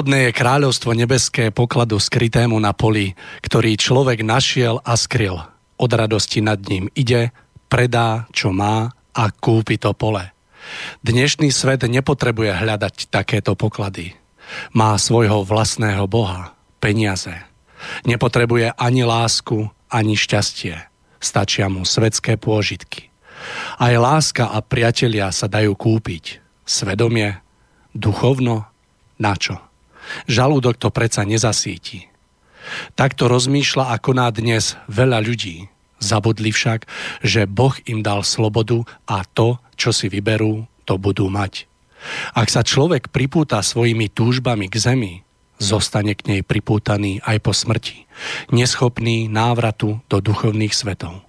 Podobné je kráľovstvo nebeské pokladu skrytému na poli, ktorý človek našiel a skryl. Od radosti nad ním ide, predá, čo má a kúpi to pole. Dnešný svet nepotrebuje hľadať takéto poklady. Má svojho vlastného Boha, peniaze. Nepotrebuje ani lásku, ani šťastie. Stačia mu svetské pôžitky. Aj láska a priatelia sa dajú kúpiť. Svedomie, duchovno, na čo? Žalúdok to predsa nezasíti. Takto rozmýšľa ako na dnes veľa ľudí. Zabudli však, že Boh im dal slobodu a to, čo si vyberú, to budú mať. Ak sa človek pripúta svojimi túžbami k zemi, zostane k nej pripútaný aj po smrti, neschopný návratu do duchovných svetov.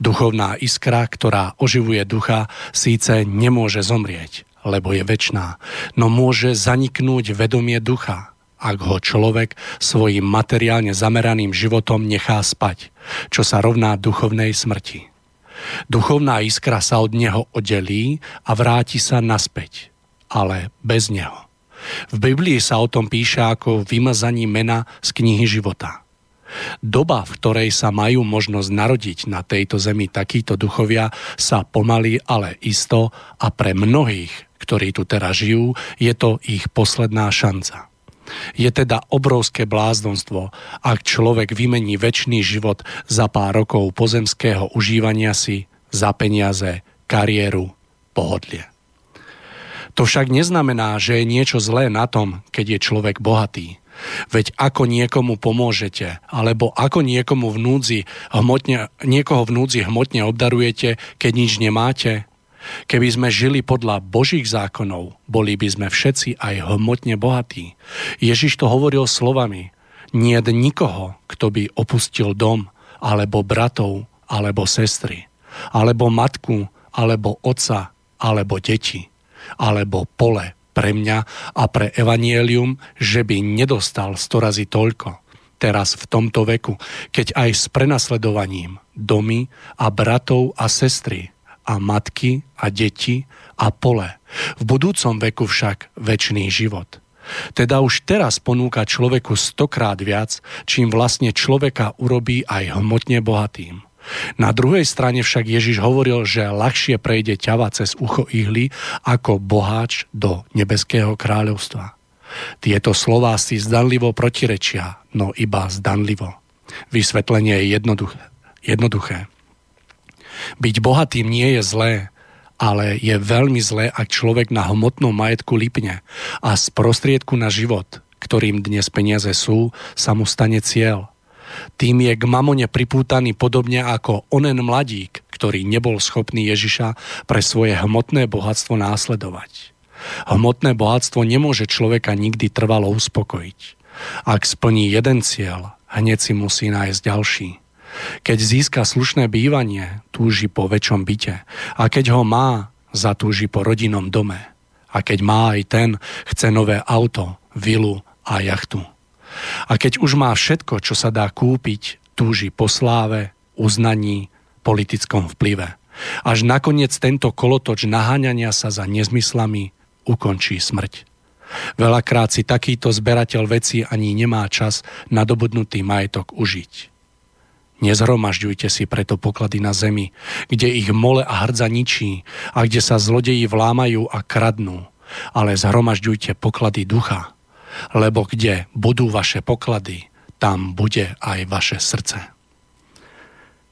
Duchovná iskra, ktorá oživuje ducha, síce nemôže zomrieť, lebo je väčná, no môže zaniknúť vedomie ducha, ak ho človek svojim materiálne zameraným životom nechá spať, čo sa rovná duchovnej smrti. Duchovná iskra sa od neho oddelí a vráti sa naspäť, ale bez neho. V Biblii sa o tom píše ako vymazaní mena z knihy života. Doba, v ktorej sa majú možnosť narodiť na tejto zemi takíto duchovia, sa pomaly, ale isto a pre mnohých, ktorí tu teraz žijú, je to ich posledná šanca. Je teda obrovské bláznostvo, ak človek vymení väčší život za pár rokov pozemského užívania si za peniaze, kariéru, pohodlie. To však neznamená, že je niečo zlé na tom, keď je človek bohatý. Veď ako niekomu pomôžete, alebo ako niekomu v núdzi hmotne, niekoho v núdzi hmotne obdarujete, keď nič nemáte? Keby sme žili podľa Božích zákonov, boli by sme všetci aj hmotne bohatí. Ježiš to hovoril slovami. Nie nikoho, kto by opustil dom, alebo bratov, alebo sestry, alebo matku, alebo otca, alebo deti, alebo pole, pre mňa a pre evanielium, že by nedostal storazy toľko. Teraz v tomto veku, keď aj s prenasledovaním domy a bratov a sestry a matky a deti a pole. V budúcom veku však väčší život. Teda už teraz ponúka človeku stokrát viac, čím vlastne človeka urobí aj hmotne bohatým. Na druhej strane však Ježiš hovoril, že ľahšie prejde ťava cez ucho ihly ako boháč do nebeského kráľovstva. Tieto slová si zdanlivo protirečia, no iba zdanlivo. Vysvetlenie je jednoduché. jednoduché. Byť bohatým nie je zlé, ale je veľmi zlé, ak človek na hmotnom majetku lipne a z prostriedku na život, ktorým dnes peniaze sú, sa mu stane cieľ. Tým je k mamone pripútaný podobne ako onen mladík, ktorý nebol schopný Ježiša pre svoje hmotné bohatstvo následovať. Hmotné bohatstvo nemôže človeka nikdy trvalo uspokojiť. Ak splní jeden cieľ, hneď si musí nájsť ďalší. Keď získa slušné bývanie, túži po väčšom byte. A keď ho má, zatúži po rodinnom dome. A keď má aj ten, chce nové auto, vilu a jachtu. A keď už má všetko, čo sa dá kúpiť, túži po sláve, uznaní, politickom vplyve. Až nakoniec tento kolotoč naháňania sa za nezmyslami ukončí smrť. Veľakrát si takýto zberateľ veci ani nemá čas nadobudnutý majetok užiť. Nezhromažďujte si preto poklady na zemi, kde ich mole a hrdza ničí a kde sa zlodeji vlámajú a kradnú, ale zhromažďujte poklady ducha, lebo kde budú vaše poklady, tam bude aj vaše srdce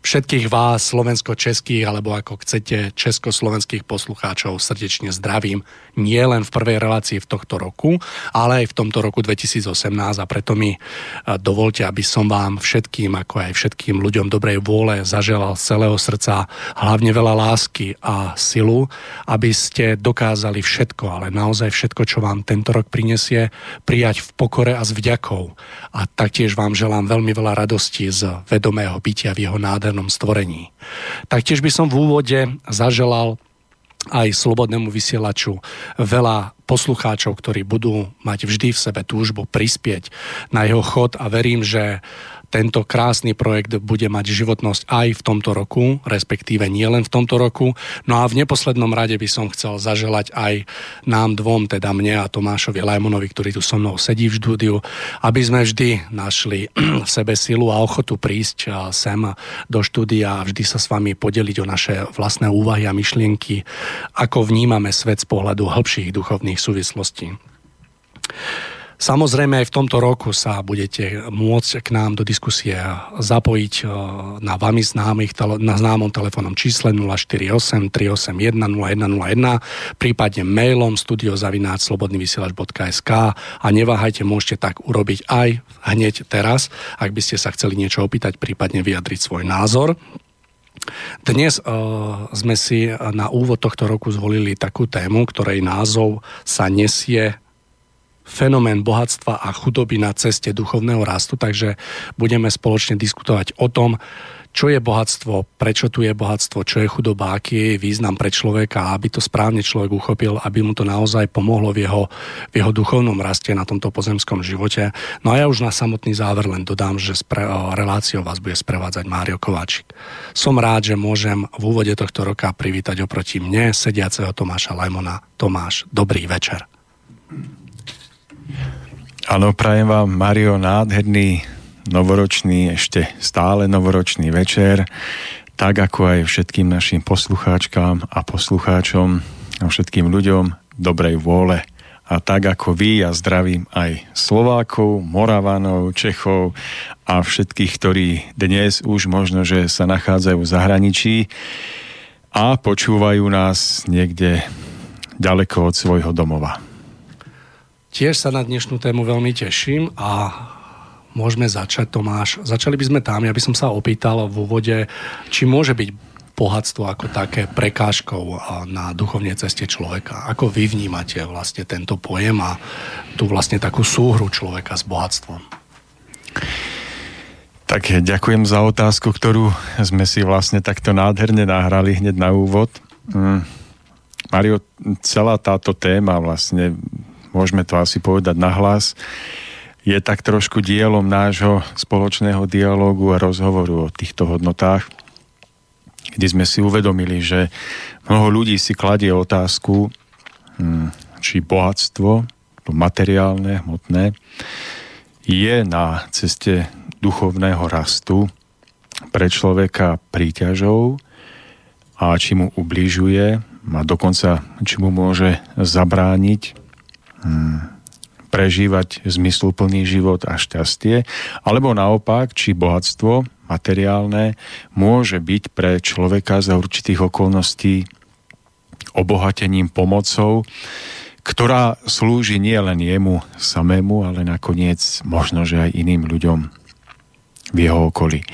všetkých vás, slovensko-českých, alebo ako chcete, československých poslucháčov srdečne zdravím. Nie len v prvej relácii v tohto roku, ale aj v tomto roku 2018 a preto mi e, dovolte, aby som vám všetkým, ako aj všetkým ľuďom dobrej vôle zaželal z celého srdca hlavne veľa lásky a silu, aby ste dokázali všetko, ale naozaj všetko, čo vám tento rok prinesie, prijať v pokore a s vďakou. A taktiež vám želám veľmi veľa radosti z vedomého bytia v jeho nádhernom nádhernom stvorení. Taktiež by som v úvode zaželal aj slobodnému vysielaču veľa poslucháčov, ktorí budú mať vždy v sebe túžbu prispieť na jeho chod a verím, že tento krásny projekt bude mať životnosť aj v tomto roku, respektíve nie len v tomto roku. No a v neposlednom rade by som chcel zaželať aj nám dvom, teda mne a Tomášovi Lajmonovi, ktorý tu so mnou sedí v štúdiu, aby sme vždy našli v sebe silu a ochotu prísť sem do štúdia a vždy sa s vami podeliť o naše vlastné úvahy a myšlienky, ako vnímame svet z pohľadu hĺbších duchovných súvislostí. Samozrejme aj v tomto roku sa budete môcť k nám do diskusie zapojiť e, na vami známych, na známom telefónnom čísle 048 381 0101, prípadne mailom studiozavináčslobodnyvysielač.sk a neváhajte, môžete tak urobiť aj hneď teraz, ak by ste sa chceli niečo opýtať, prípadne vyjadriť svoj názor. Dnes uh, sme si na úvod tohto roku zvolili takú tému, ktorej názov sa nesie fenomén bohatstva a chudoby na ceste duchovného rastu, takže budeme spoločne diskutovať o tom, čo je bohatstvo, prečo tu je bohatstvo, čo je chudoba, aký je jej význam pre človeka, aby to správne človek uchopil, aby mu to naozaj pomohlo v jeho, v jeho duchovnom raste na tomto pozemskom živote. No a ja už na samotný záver len dodám, že spre, reláciou vás bude sprevádzať Mário Kováčik. Som rád, že môžem v úvode tohto roka privítať oproti mne sediaceho Tomáša Lajmona. Tomáš, dobrý večer. Áno, prajem vám, Mario, nádherný novoročný, ešte stále novoročný večer, tak ako aj všetkým našim poslucháčkám a poslucháčom a všetkým ľuďom dobrej vôle. A tak ako vy, ja zdravím aj Slovákov, Moravanov, Čechov a všetkých, ktorí dnes už možno, že sa nachádzajú v zahraničí a počúvajú nás niekde ďaleko od svojho domova. Tiež sa na dnešnú tému veľmi teším a môžeme začať, Tomáš. Začali by sme tam, ja by som sa opýtal v úvode, či môže byť bohatstvo ako také prekážkou na duchovnej ceste človeka. Ako vy vnímate vlastne tento pojem a tu vlastne takú súhru človeka s bohatstvom? Tak ďakujem za otázku, ktorú sme si vlastne takto nádherne nahrali hneď na úvod. Mm. Mario, celá táto téma vlastne môžeme to asi povedať nahlas, je tak trošku dielom nášho spoločného dialógu a rozhovoru o týchto hodnotách, kde sme si uvedomili, že mnoho ľudí si kladie otázku, hm, či bohatstvo, to materiálne, hmotné, je na ceste duchovného rastu pre človeka príťažou a či mu ubližuje a dokonca či mu môže zabrániť. Prežívať zmysluplný život a šťastie, alebo naopak, či bohatstvo materiálne môže byť pre človeka za určitých okolností obohatením pomocou, ktorá slúži nie len jemu samému, ale nakoniec možno, že aj iným ľuďom v jeho okolí.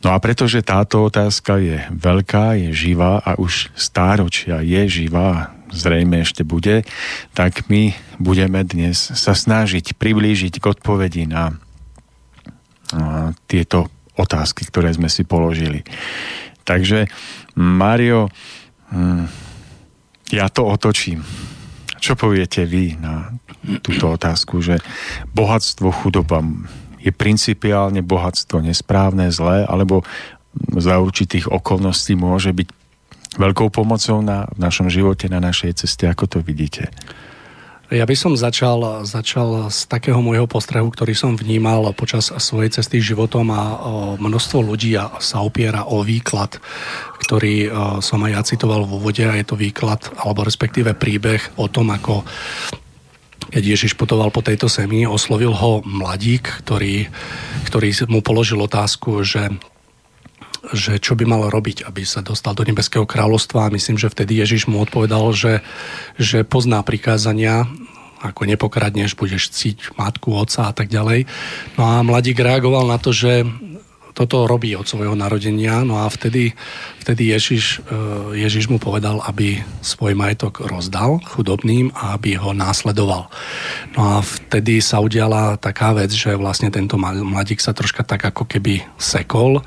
No a pretože táto otázka je veľká, je živá a už stáročia je živá, zrejme ešte bude, tak my budeme dnes sa snažiť priblížiť k odpovedi na tieto otázky, ktoré sme si položili. Takže, Mario, hm, ja to otočím. čo poviete vy na túto otázku, že bohatstvo, chudoba je principiálne bohatstvo nesprávne, zlé, alebo za určitých okolností môže byť veľkou pomocou na, v našom živote, na našej ceste, ako to vidíte? Ja by som začal, začal z takého môjho postrehu, ktorý som vnímal počas svojej cesty životom a množstvo ľudí sa opiera o výklad, ktorý som aj ja citoval v úvode a je to výklad, alebo respektíve príbeh o tom, ako keď Ježiš putoval po tejto zemi, oslovil ho mladík, ktorý, ktorý mu položil otázku, že že čo by mal robiť, aby sa dostal do nebeského kráľovstva. Myslím, že vtedy Ježiš mu odpovedal, že, že pozná prikázania, ako nepokradneš, budeš cíť matku, otca a tak ďalej. No a mladík reagoval na to, že toto robí od svojho narodenia. No a vtedy, vtedy Ježiš, eh, Ježiš mu povedal, aby svoj majetok rozdal chudobným a aby ho následoval. No a vtedy sa udiala taká vec, že vlastne tento mladík sa troška tak ako keby sekol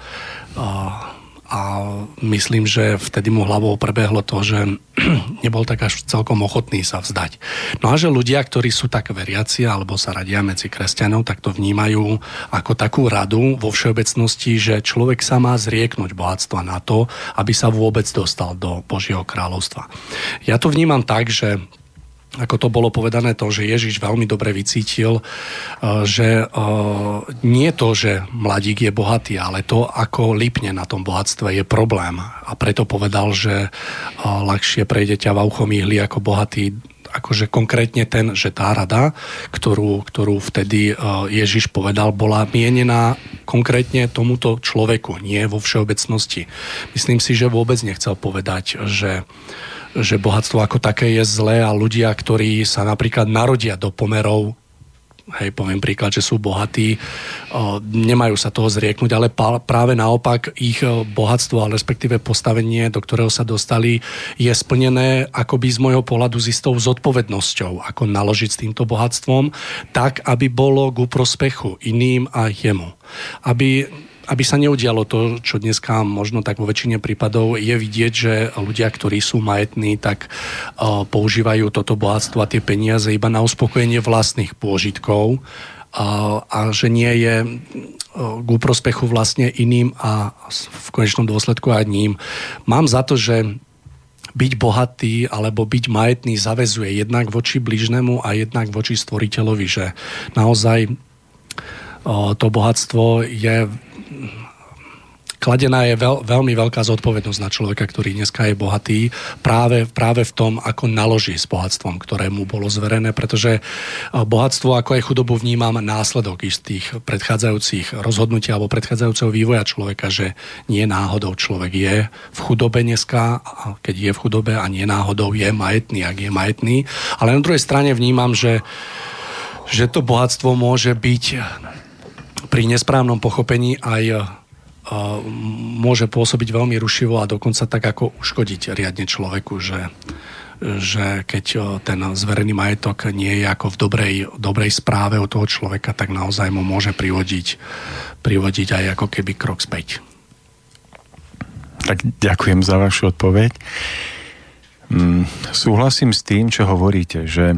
myslím, že vtedy mu hlavou prebehlo to, že nebol tak až celkom ochotný sa vzdať. No a že ľudia, ktorí sú tak veriaci alebo sa radia medzi kresťanov, tak to vnímajú ako takú radu vo všeobecnosti, že človek sa má zrieknúť bohatstva na to, aby sa vôbec dostal do Božieho kráľovstva. Ja to vnímam tak, že ako to bolo povedané, to, že Ježiš veľmi dobre vycítil, e, že e, nie to, že mladík je bohatý, ale to, ako lípne na tom bohatstve, je problém. A preto povedal, že e, ľahšie prejde ťa v ihly ako bohatý akože konkrétne ten, že tá rada, ktorú, ktorú vtedy Ježiš povedal, bola mienená konkrétne tomuto človeku, nie vo všeobecnosti. Myslím si, že vôbec nechcel povedať, že že bohatstvo ako také je zlé a ľudia, ktorí sa napríklad narodia do pomerov hej, poviem príklad, že sú bohatí, nemajú sa toho zrieknúť, ale práve naopak ich bohatstvo, ale respektíve postavenie, do ktorého sa dostali, je splnené akoby z môjho pohľadu s istou zodpovednosťou, ako naložiť s týmto bohatstvom, tak, aby bolo ku prospechu iným a jemu. Aby aby sa neudialo to, čo dneska možno tak vo väčšine prípadov je vidieť, že ľudia, ktorí sú majetní, tak uh, používajú toto bohatstvo a tie peniaze iba na uspokojenie vlastných pôžitkov uh, a že nie je uh, ku prospechu vlastne iným a v konečnom dôsledku aj ním. Mám za to, že byť bohatý alebo byť majetný zavezuje jednak voči bližnému a jednak voči stvoriteľovi, že naozaj to bohatstvo je kladená je veľ, veľmi veľká zodpovednosť na človeka, ktorý dneska je bohatý, práve, práve v tom, ako naloží s bohatstvom, ktoré mu bolo zverené, pretože bohatstvo, ako aj chudobu vnímam následok istých predchádzajúcich rozhodnutí alebo predchádzajúceho vývoja človeka, že nie náhodou človek je v chudobe dneska, keď je v chudobe a nie náhodou je majetný, ak je majetný. Ale na druhej strane vnímam, že, že to bohatstvo môže byť pri nesprávnom pochopení aj môže pôsobiť veľmi rušivo a dokonca tak ako uškodiť riadne človeku, že, že keď ten zverený majetok nie je ako v dobrej, dobrej správe od toho človeka, tak naozaj mu môže privodiť, privodiť aj ako keby krok späť. Tak ďakujem za vašu odpoveď. Mm, súhlasím s tým, čo hovoríte, že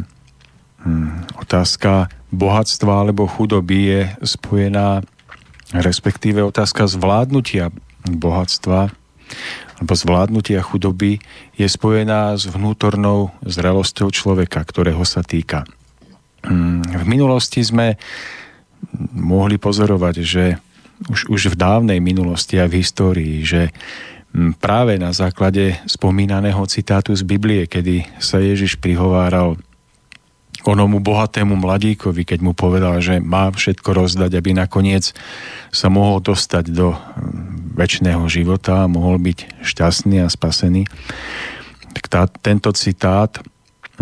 otázka bohatstva alebo chudoby je spojená respektíve otázka zvládnutia bohatstva alebo zvládnutia chudoby je spojená s vnútornou zrelosťou človeka, ktorého sa týka. Mm, v minulosti sme mohli pozorovať, že už, už v dávnej minulosti a v histórii, že mm, práve na základe spomínaného citátu z Biblie, kedy sa Ježiš prihováral onomu bohatému mladíkovi, keď mu povedal, že má všetko rozdať, aby nakoniec sa mohol dostať do hm, väčšného života a mohol byť šťastný a spasený. Tak tá, tento citát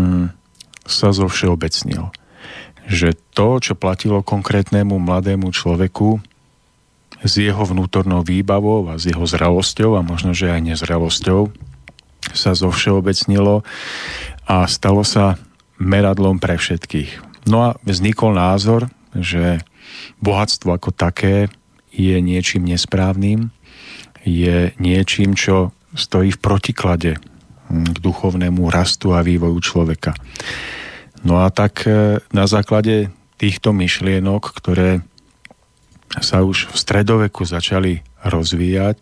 hm, sa zovšeobecnil. Že to, čo platilo konkrétnemu mladému človeku s jeho vnútornou výbavou a s jeho zralosťou a možno, že aj nezralosťou sa zovšeobecnilo a stalo sa meradlom pre všetkých. No a vznikol názor, že bohatstvo ako také je niečím nesprávnym, je niečím, čo stojí v protiklade k duchovnému rastu a vývoju človeka. No a tak e, na základe týchto myšlienok, ktoré sa už v stredoveku začali rozvíjať,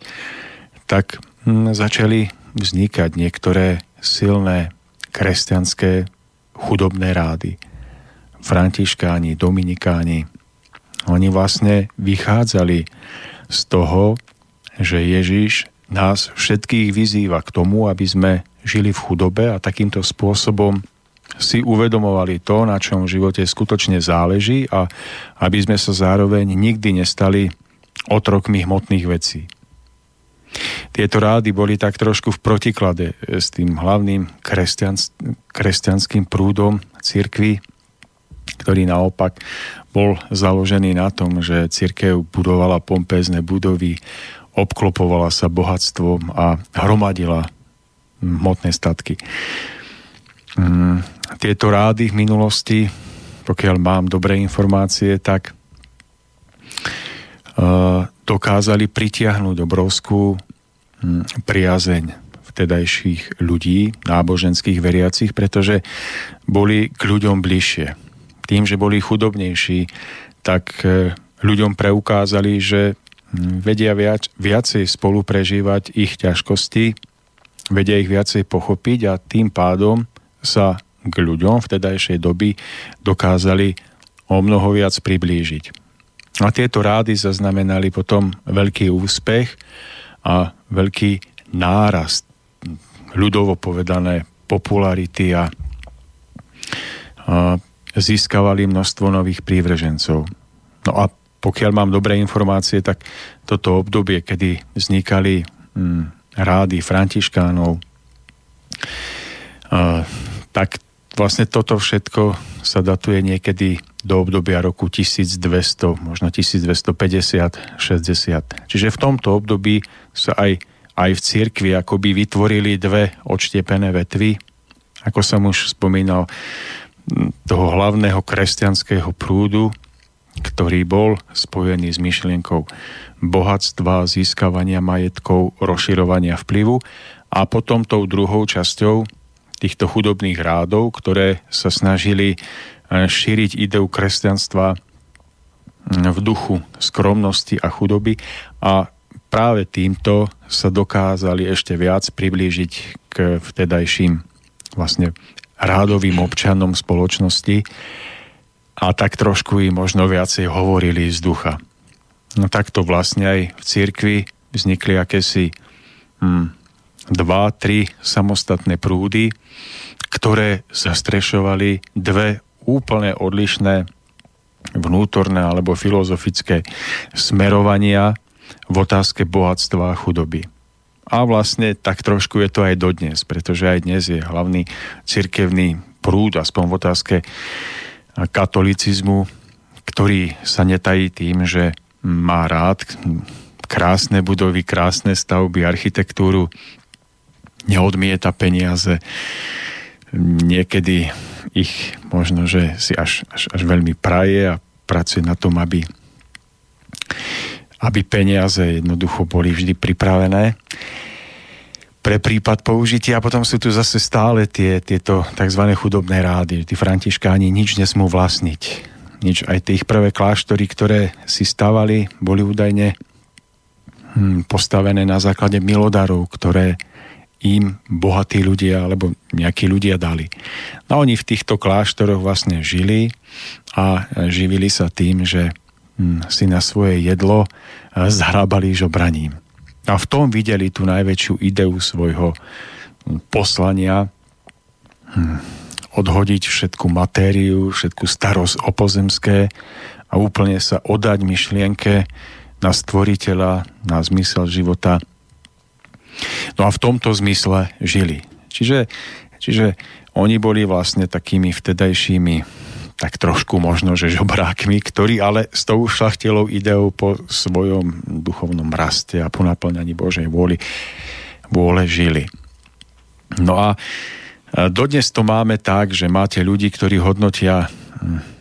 tak hm, začali vznikať niektoré silné kresťanské chudobné rády. Františkáni, Dominikáni, oni vlastne vychádzali z toho, že Ježiš nás všetkých vyzýva k tomu, aby sme žili v chudobe a takýmto spôsobom si uvedomovali to, na čom v živote skutočne záleží a aby sme sa zároveň nikdy nestali otrokmi hmotných vecí. Tieto rády boli tak trošku v protiklade s tým hlavným kresťanským prúdom cirkvy, ktorý naopak bol založený na tom, že cirkev budovala pompezné budovy, obklopovala sa bohatstvom a hromadila hmotné statky. Mm, tieto rády v minulosti, pokiaľ mám dobré informácie, tak uh, dokázali pritiahnuť obrovskú um, priazeň vtedajších ľudí, náboženských veriacich, pretože boli k ľuďom bližšie. Tým, že boli chudobnejší, tak uh, ľuďom preukázali, že hm, vedia viac, viacej spolu prežívať ich ťažkosti, vedia ich viacej pochopiť a tým pádom sa k ľuďom vtedajšej doby dokázali o mnoho viac priblížiť. A tieto rády zaznamenali potom veľký úspech a veľký nárast, ľudovo povedané, popularity a, a získavali množstvo nových prívržencov. No a pokiaľ mám dobré informácie, tak toto obdobie, kedy vznikali hm, rády františkánov, tak vlastne toto všetko sa datuje niekedy do obdobia roku 1200, možno 1250, 60. Čiže v tomto období sa aj, aj v cirkvi akoby vytvorili dve odštiepené vetvy. Ako som už spomínal, toho hlavného kresťanského prúdu, ktorý bol spojený s myšlienkou bohatstva, získavania majetkov, rozširovania vplyvu a potom tou druhou časťou týchto chudobných rádov, ktoré sa snažili eh, šíriť ideu kresťanstva v duchu skromnosti a chudoby a práve týmto sa dokázali ešte viac priblížiť k vtedajším vlastne rádovým občanom spoločnosti a tak trošku im možno viacej hovorili z ducha. No takto vlastne aj v cirkvi vznikli akési hm, dva, tri samostatné prúdy, ktoré zastrešovali dve úplne odlišné vnútorné alebo filozofické smerovania v otázke bohatstva a chudoby. A vlastne tak trošku je to aj dodnes, pretože aj dnes je hlavný cirkevný prúd, aspoň v otázke katolicizmu, ktorý sa netají tým, že má rád krásne budovy, krásne stavby, architektúru, neodmieta peniaze. Niekedy ich možno, že si až, až, až veľmi praje a pracuje na tom, aby, aby peniaze jednoducho boli vždy pripravené pre prípad použitia a potom sú tu zase stále tie, tieto tzv. chudobné rády. Tí františkáni nič nesmú vlastniť. Nič. Aj tých prvé kláštory, ktoré si stavali, boli údajne hm, postavené na základe milodarov, ktoré im bohatí ľudia alebo nejakí ľudia dali. No oni v týchto kláštoroch vlastne žili a živili sa tým, že hm, si na svoje jedlo eh, zhrábali žobraním. A v tom videli tú najväčšiu ideu svojho hm, poslania hm, odhodiť všetku matériu, všetku starosť o pozemské a úplne sa odať myšlienke na stvoriteľa, na zmysel života No a v tomto zmysle žili. Čiže, čiže oni boli vlastne takými vtedajšími tak trošku možno, že žobrákmi, ktorí ale s tou šlachtelou ideou po svojom duchovnom raste a po naplňaní Božej vôli, vôle žili. No a dodnes to máme tak, že máte ľudí, ktorí hodnotia hm,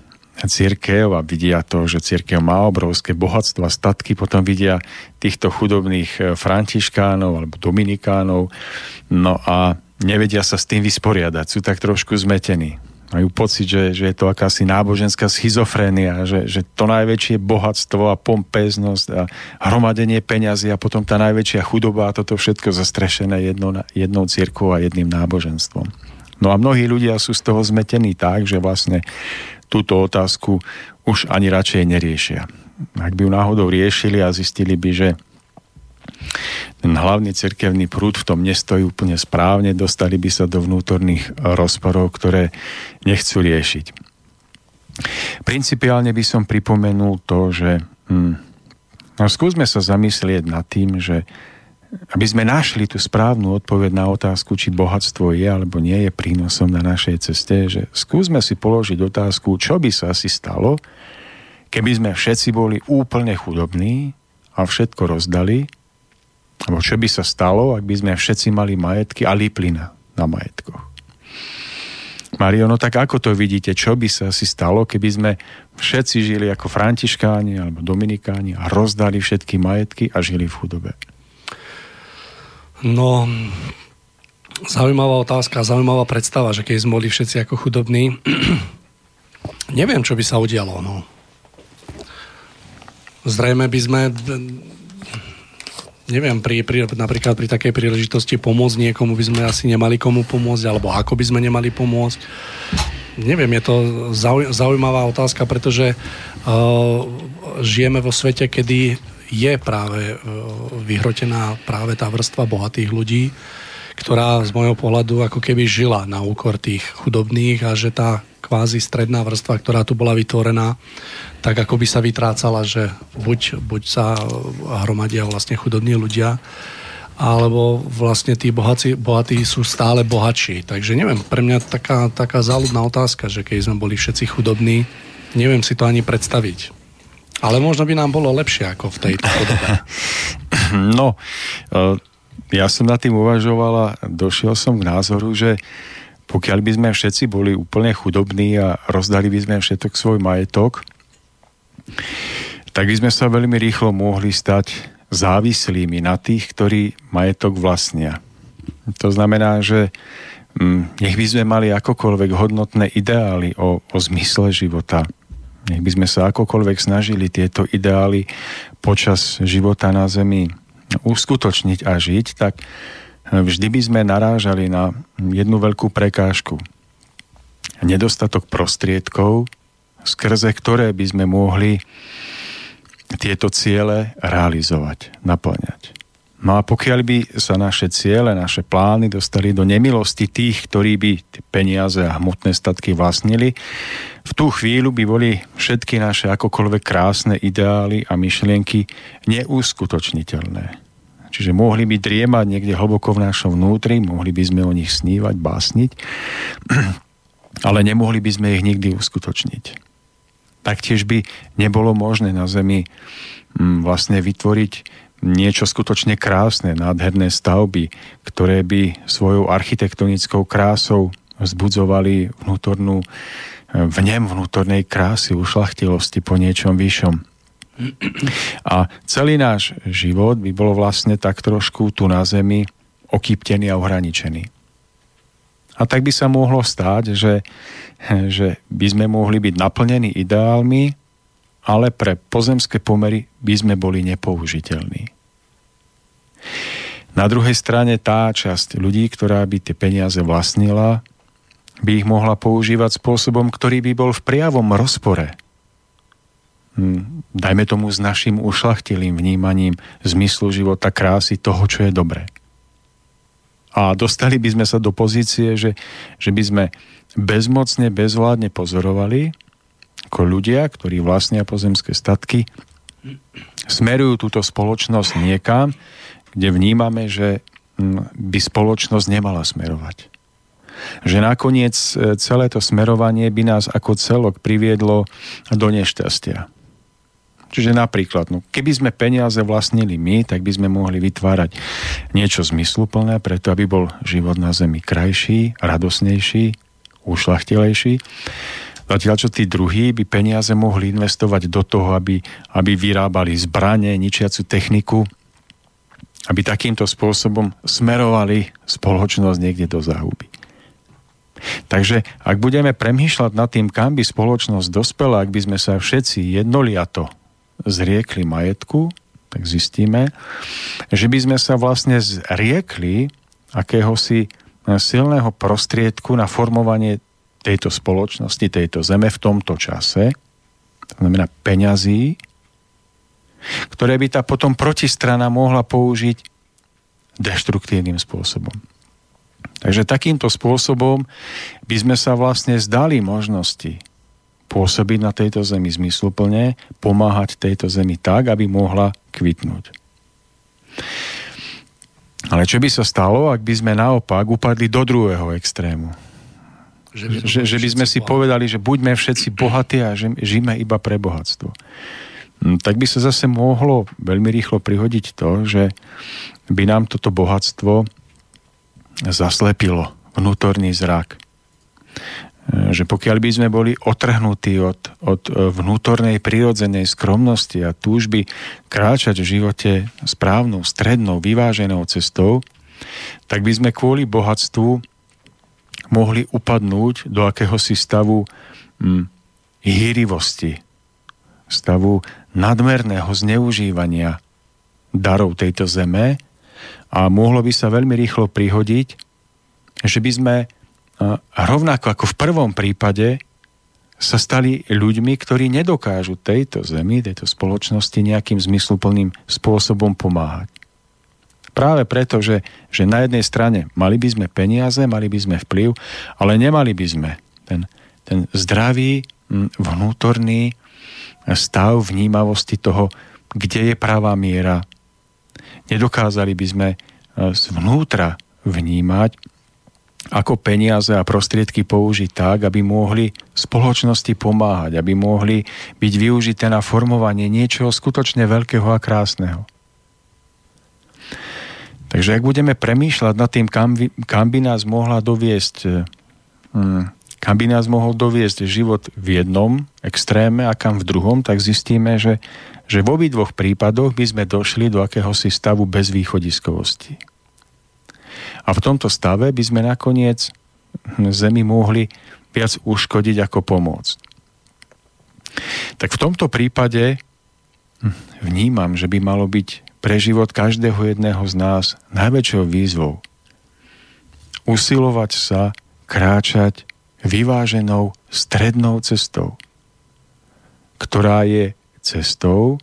církev a vidia to, že církev má obrovské bohatstva, statky, potom vidia týchto chudobných e, františkánov alebo dominikánov, no a nevedia sa s tým vysporiadať, sú tak trošku zmetení. Majú pocit, že, že je to akási náboženská schizofrénia, že, že to najväčšie bohatstvo a pompeznosť a hromadenie peňazí a potom tá najväčšia chudoba a toto všetko zastrešené jednou, jednou církou a jedným náboženstvom. No a mnohí ľudia sú z toho zmetení tak, že vlastne túto otázku už ani radšej neriešia. Ak by ju náhodou riešili a zistili by, že ten hlavný cirkevný prúd v tom nestojí úplne správne, dostali by sa do vnútorných rozporov, ktoré nechcú riešiť. Principiálne by som pripomenul to, že hm, no skúsme sa zamyslieť nad tým, že aby sme našli tú správnu odpoveď na otázku, či bohatstvo je alebo nie je prínosom na našej ceste, že skúsme si položiť otázku, čo by sa asi stalo, keby sme všetci boli úplne chudobní a všetko rozdali alebo čo by sa stalo, ak by sme všetci mali majetky a lípli na, na majetkoch. Mario, no tak ako to vidíte, čo by sa asi stalo, keby sme všetci žili ako františkáni alebo dominikáni a rozdali všetky majetky a žili v chudobe? No, zaujímavá otázka, zaujímavá predstava, že keď sme boli všetci ako chudobní, neviem, čo by sa udialo. No. Zrejme by sme neviem, pri, pri, napríklad pri takej príležitosti pomôcť niekomu by sme asi nemali komu pomôcť, alebo ako by sme nemali pomôcť. Neviem, je to zaujímavá otázka, pretože uh, žijeme vo svete, kedy je práve uh, vyhrotená práve tá vrstva bohatých ľudí, ktorá z môjho pohľadu ako keby žila na úkor tých chudobných a že tá kvázi stredná vrstva, ktorá tu bola vytvorená, tak ako by sa vytrácala, že buď, buď sa hromadia vlastne chudobní ľudia, alebo vlastne tí bohatí, bohatí sú stále bohatší. Takže neviem, pre mňa taká, taká záľudná otázka, že keď sme boli všetci chudobní, neviem si to ani predstaviť. Ale možno by nám bolo lepšie ako v tejto podobe. No, e, ja som nad tým uvažoval a došiel som k názoru, že pokiaľ by sme všetci boli úplne chudobní a rozdali by sme všetok svoj majetok, tak by sme sa veľmi rýchlo mohli stať závislými na tých, ktorí majetok vlastnia. To znamená, že mm, nech by sme mali akokoľvek hodnotné ideály o, o zmysle života, nech by sme sa akokoľvek snažili tieto ideály počas života na Zemi uskutočniť a žiť, tak vždy by sme narážali na jednu veľkú prekážku. Nedostatok prostriedkov, skrze ktoré by sme mohli tieto ciele realizovať, naplňať. No a pokiaľ by sa naše ciele, naše plány dostali do nemilosti tých, ktorí by peniaze a hmotné statky vlastnili, v tú chvíľu by boli všetky naše akokoľvek krásne ideály a myšlienky neuskutočniteľné. Čiže mohli by driemať niekde hlboko v našom vnútri, mohli by sme o nich snívať, básniť, ale nemohli by sme ich nikdy uskutočniť. Taktiež by nebolo možné na Zemi mm, vlastne vytvoriť niečo skutočne krásne, nádherné stavby, ktoré by svojou architektonickou krásou vzbudzovali vnútornú vnem vnútornej krásy, ušlachtilosti po niečom vyššom. A celý náš život by bol vlastne tak trošku tu na Zemi okýptený a ohraničený. A tak by sa mohlo stáť, že, že by sme mohli byť naplnení ideálmi, ale pre pozemské pomery by sme boli nepoužiteľní. Na druhej strane tá časť ľudí, ktorá by tie peniaze vlastnila, by ich mohla používať spôsobom, ktorý by bol v priavom rozpore Hm, dajme tomu s našim ušlachtilým vnímaním zmyslu života, krásy, toho, čo je dobré. A dostali by sme sa do pozície, že, že by sme bezmocne, bezvládne pozorovali, ako ľudia, ktorí vlastnia pozemské statky, smerujú túto spoločnosť niekam, kde vnímame, že hm, by spoločnosť nemala smerovať. Že nakoniec e, celé to smerovanie by nás ako celok priviedlo do nešťastia Čiže napríklad, no, keby sme peniaze vlastnili my, tak by sme mohli vytvárať niečo zmysluplné, preto aby bol život na Zemi krajší, radosnejší, ušlachtilejší. Zatiaľ, čo tí druhí by peniaze mohli investovať do toho, aby, aby vyrábali zbranie, ničiacu techniku, aby takýmto spôsobom smerovali spoločnosť niekde do zahuby. Takže ak budeme premýšľať nad tým, kam by spoločnosť dospela, ak by sme sa všetci jednoliato zriekli majetku, tak zistíme, že by sme sa vlastne zriekli akéhosi silného prostriedku na formovanie tejto spoločnosti, tejto zeme v tomto čase, to znamená peňazí, ktoré by tá potom protistrana mohla použiť deštruktívnym spôsobom. Takže takýmto spôsobom by sme sa vlastne zdali možnosti pôsobiť na tejto zemi zmysluplne, pomáhať tejto zemi tak, aby mohla kvitnúť. Ale čo by sa stalo, ak by sme naopak upadli do druhého extrému? Že by, že, že by sme si povedali, že buďme všetci bohatí a že žijeme iba pre bohatstvo. Hm, tak by sa zase mohlo veľmi rýchlo prihodiť to, že by nám toto bohatstvo zaslepilo vnútorný zrak. E, že pokiaľ by sme boli otrhnutí od, od e, vnútornej prirodzenej skromnosti a túžby kráčať v živote správnou, strednou, vyváženou cestou, tak by sme kvôli bohatstvu mohli upadnúť do akéhosi stavu hm, hýrivosti, stavu nadmerného zneužívania darov tejto zeme a mohlo by sa veľmi rýchlo prihodiť, že by sme rovnako ako v prvom prípade sa stali ľuďmi, ktorí nedokážu tejto zemi, tejto spoločnosti nejakým zmysluplným spôsobom pomáhať. Práve preto, že, že na jednej strane mali by sme peniaze, mali by sme vplyv, ale nemali by sme ten, ten zdravý vnútorný stav vnímavosti toho, kde je pravá miera, nedokázali by sme e, zvnútra vnímať, ako peniaze a prostriedky použiť tak, aby mohli spoločnosti pomáhať, aby mohli byť využité na formovanie niečoho skutočne veľkého a krásneho. Takže ak budeme premýšľať nad tým, kam, kam by nás mohla doviesť e, hm, kam by nás mohol doviesť život v jednom extréme a kam v druhom, tak zistíme, že že v obidvoch prípadoch by sme došli do akéhosi stavu bezvýchodiskovosti. A v tomto stave by sme nakoniec Zemi mohli viac uškodiť ako pomôcť. Tak v tomto prípade vnímam, že by malo byť pre život každého jedného z nás najväčšou výzvou usilovať sa kráčať vyváženou strednou cestou, ktorá je cestou,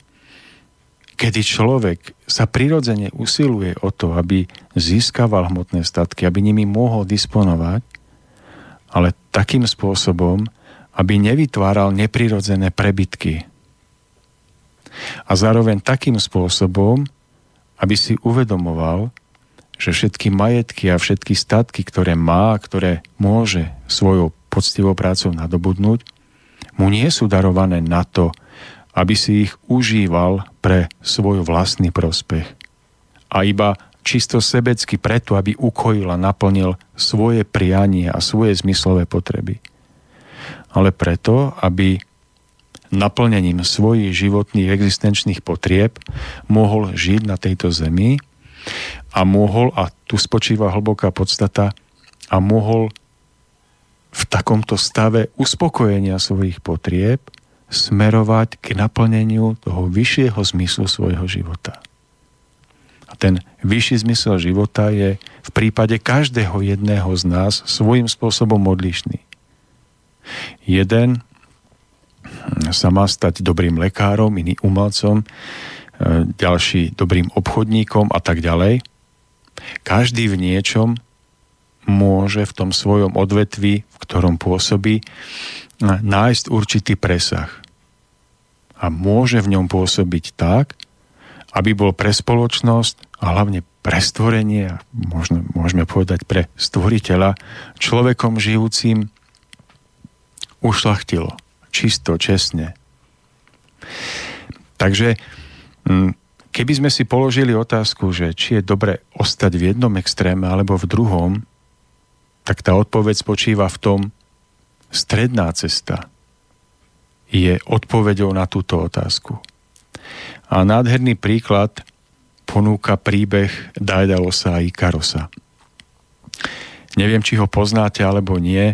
kedy človek sa prirodzene usiluje o to, aby získaval hmotné statky, aby nimi mohol disponovať, ale takým spôsobom, aby nevytváral neprirodzené prebytky. A zároveň takým spôsobom, aby si uvedomoval, že všetky majetky a všetky statky, ktoré má, ktoré môže svojou poctivou prácou nadobudnúť, mu nie sú darované na to, aby si ich užíval pre svoj vlastný prospech. A iba čisto sebecky preto, aby ukojil a naplnil svoje prianie a svoje zmyslové potreby. Ale preto, aby naplnením svojich životných existenčných potrieb mohol žiť na tejto zemi a mohol, a tu spočíva hlboká podstata, a mohol v takomto stave uspokojenia svojich potrieb smerovať k naplneniu toho vyššieho zmyslu svojho života. A ten vyšší zmysel života je v prípade každého jedného z nás svojím spôsobom odlišný. Jeden sa má stať dobrým lekárom, iný umelcom, e, ďalší dobrým obchodníkom a tak ďalej. Každý v niečom môže v tom svojom odvetvi, v ktorom pôsobí, nájsť určitý presah. A môže v ňom pôsobiť tak, aby bol pre spoločnosť a hlavne pre stvorenie, a možno, môžeme povedať pre stvoriteľa, človekom žijúcim ušlachtilo, čisto, čestne. Takže mm, keby sme si položili otázku, že či je dobre ostať v jednom extréme alebo v druhom, tak tá odpoveď spočíva v tom, stredná cesta je odpoveďou na túto otázku. A nádherný príklad ponúka príbeh Daedalosa a Ikarosa. Neviem, či ho poznáte alebo nie.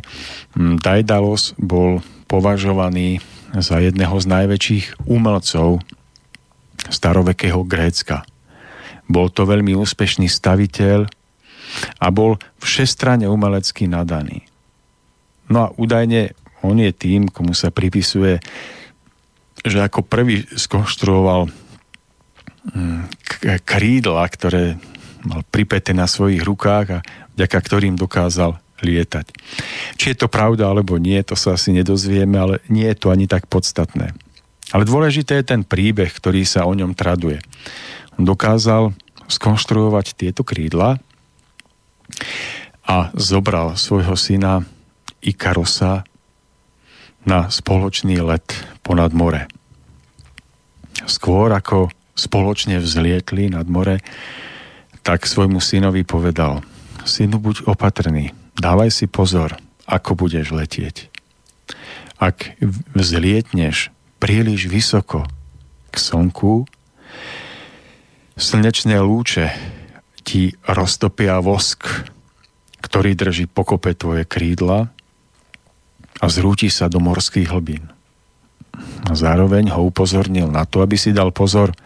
Mm, Daidalos bol považovaný za jedného z najväčších umelcov starovekého Grécka. Bol to veľmi úspešný staviteľ a bol všestranne umelecky nadaný. No a údajne on je tým, komu sa pripisuje, že ako prvý skonštruoval mm, krídla, ktoré mal pripäté na svojich rukách a vďaka ktorým dokázal lietať. Či je to pravda alebo nie, to sa asi nedozvieme, ale nie je to ani tak podstatné. Ale dôležité je ten príbeh, ktorý sa o ňom traduje. On dokázal skonštruovať tieto krídla a zobral svojho syna Ikarosa na spoločný let ponad more. Skôr ako spoločne vzlietli nad more, tak svojmu synovi povedal, synu buď opatrný, dávaj si pozor, ako budeš letieť. Ak vzlietneš príliš vysoko k slnku, slnečné lúče ti roztopia vosk, ktorý drží pokope tvoje krídla a zrúti sa do morských hlbín. A zároveň ho upozornil na to, aby si dal pozor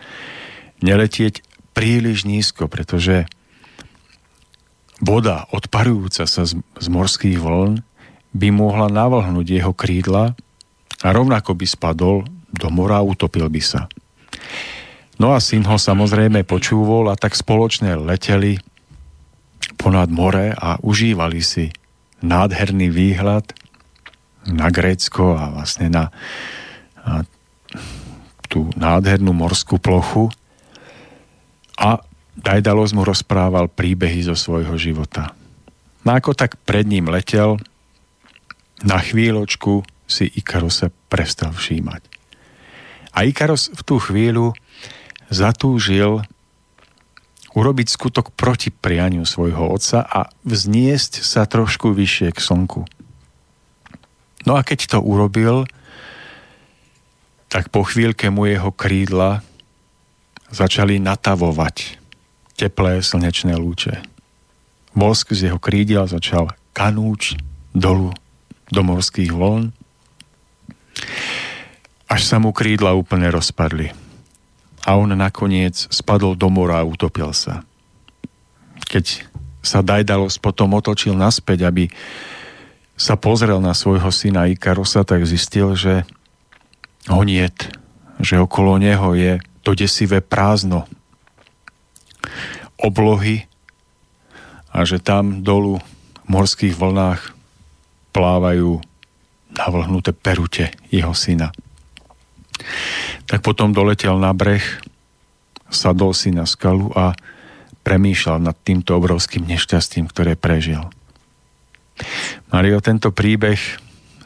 neletieť príliš nízko, pretože voda odparujúca sa z, z morských vln by mohla navlhnúť jeho krídla a rovnako by spadol do mora a utopil by sa. No a syn ho samozrejme počúvol a tak spoločne leteli ponad more a užívali si nádherný výhľad na Grécko a vlastne na, na tú nádhernú morskú plochu. A Dajdalos mu rozprával príbehy zo svojho života. No ako tak pred ním letel, na chvíľočku si Ikaros sa prestal všímať. A Ikaros v tú chvíľu zatúžil urobiť skutok proti prianiu svojho otca a vzniesť sa trošku vyššie k slnku. No a keď to urobil, tak po chvíľke mu jeho krídla začali natavovať teplé slnečné lúče. Vosk z jeho krídel začal kanúč dolu do morských vln, až sa mu krídla úplne rozpadli a on nakoniec spadol do mora a utopil sa. Keď sa Dajdalos potom otočil naspäť, aby sa pozrel na svojho syna Ikarosa, tak zistil, že ho niet, že okolo neho je to desivé prázdno oblohy a že tam dolu v morských vlnách plávajú navlhnuté perute jeho syna. Tak potom doletel na breh, sadol si na skalu a premýšľal nad týmto obrovským nešťastím, ktoré prežil. Mario, tento príbeh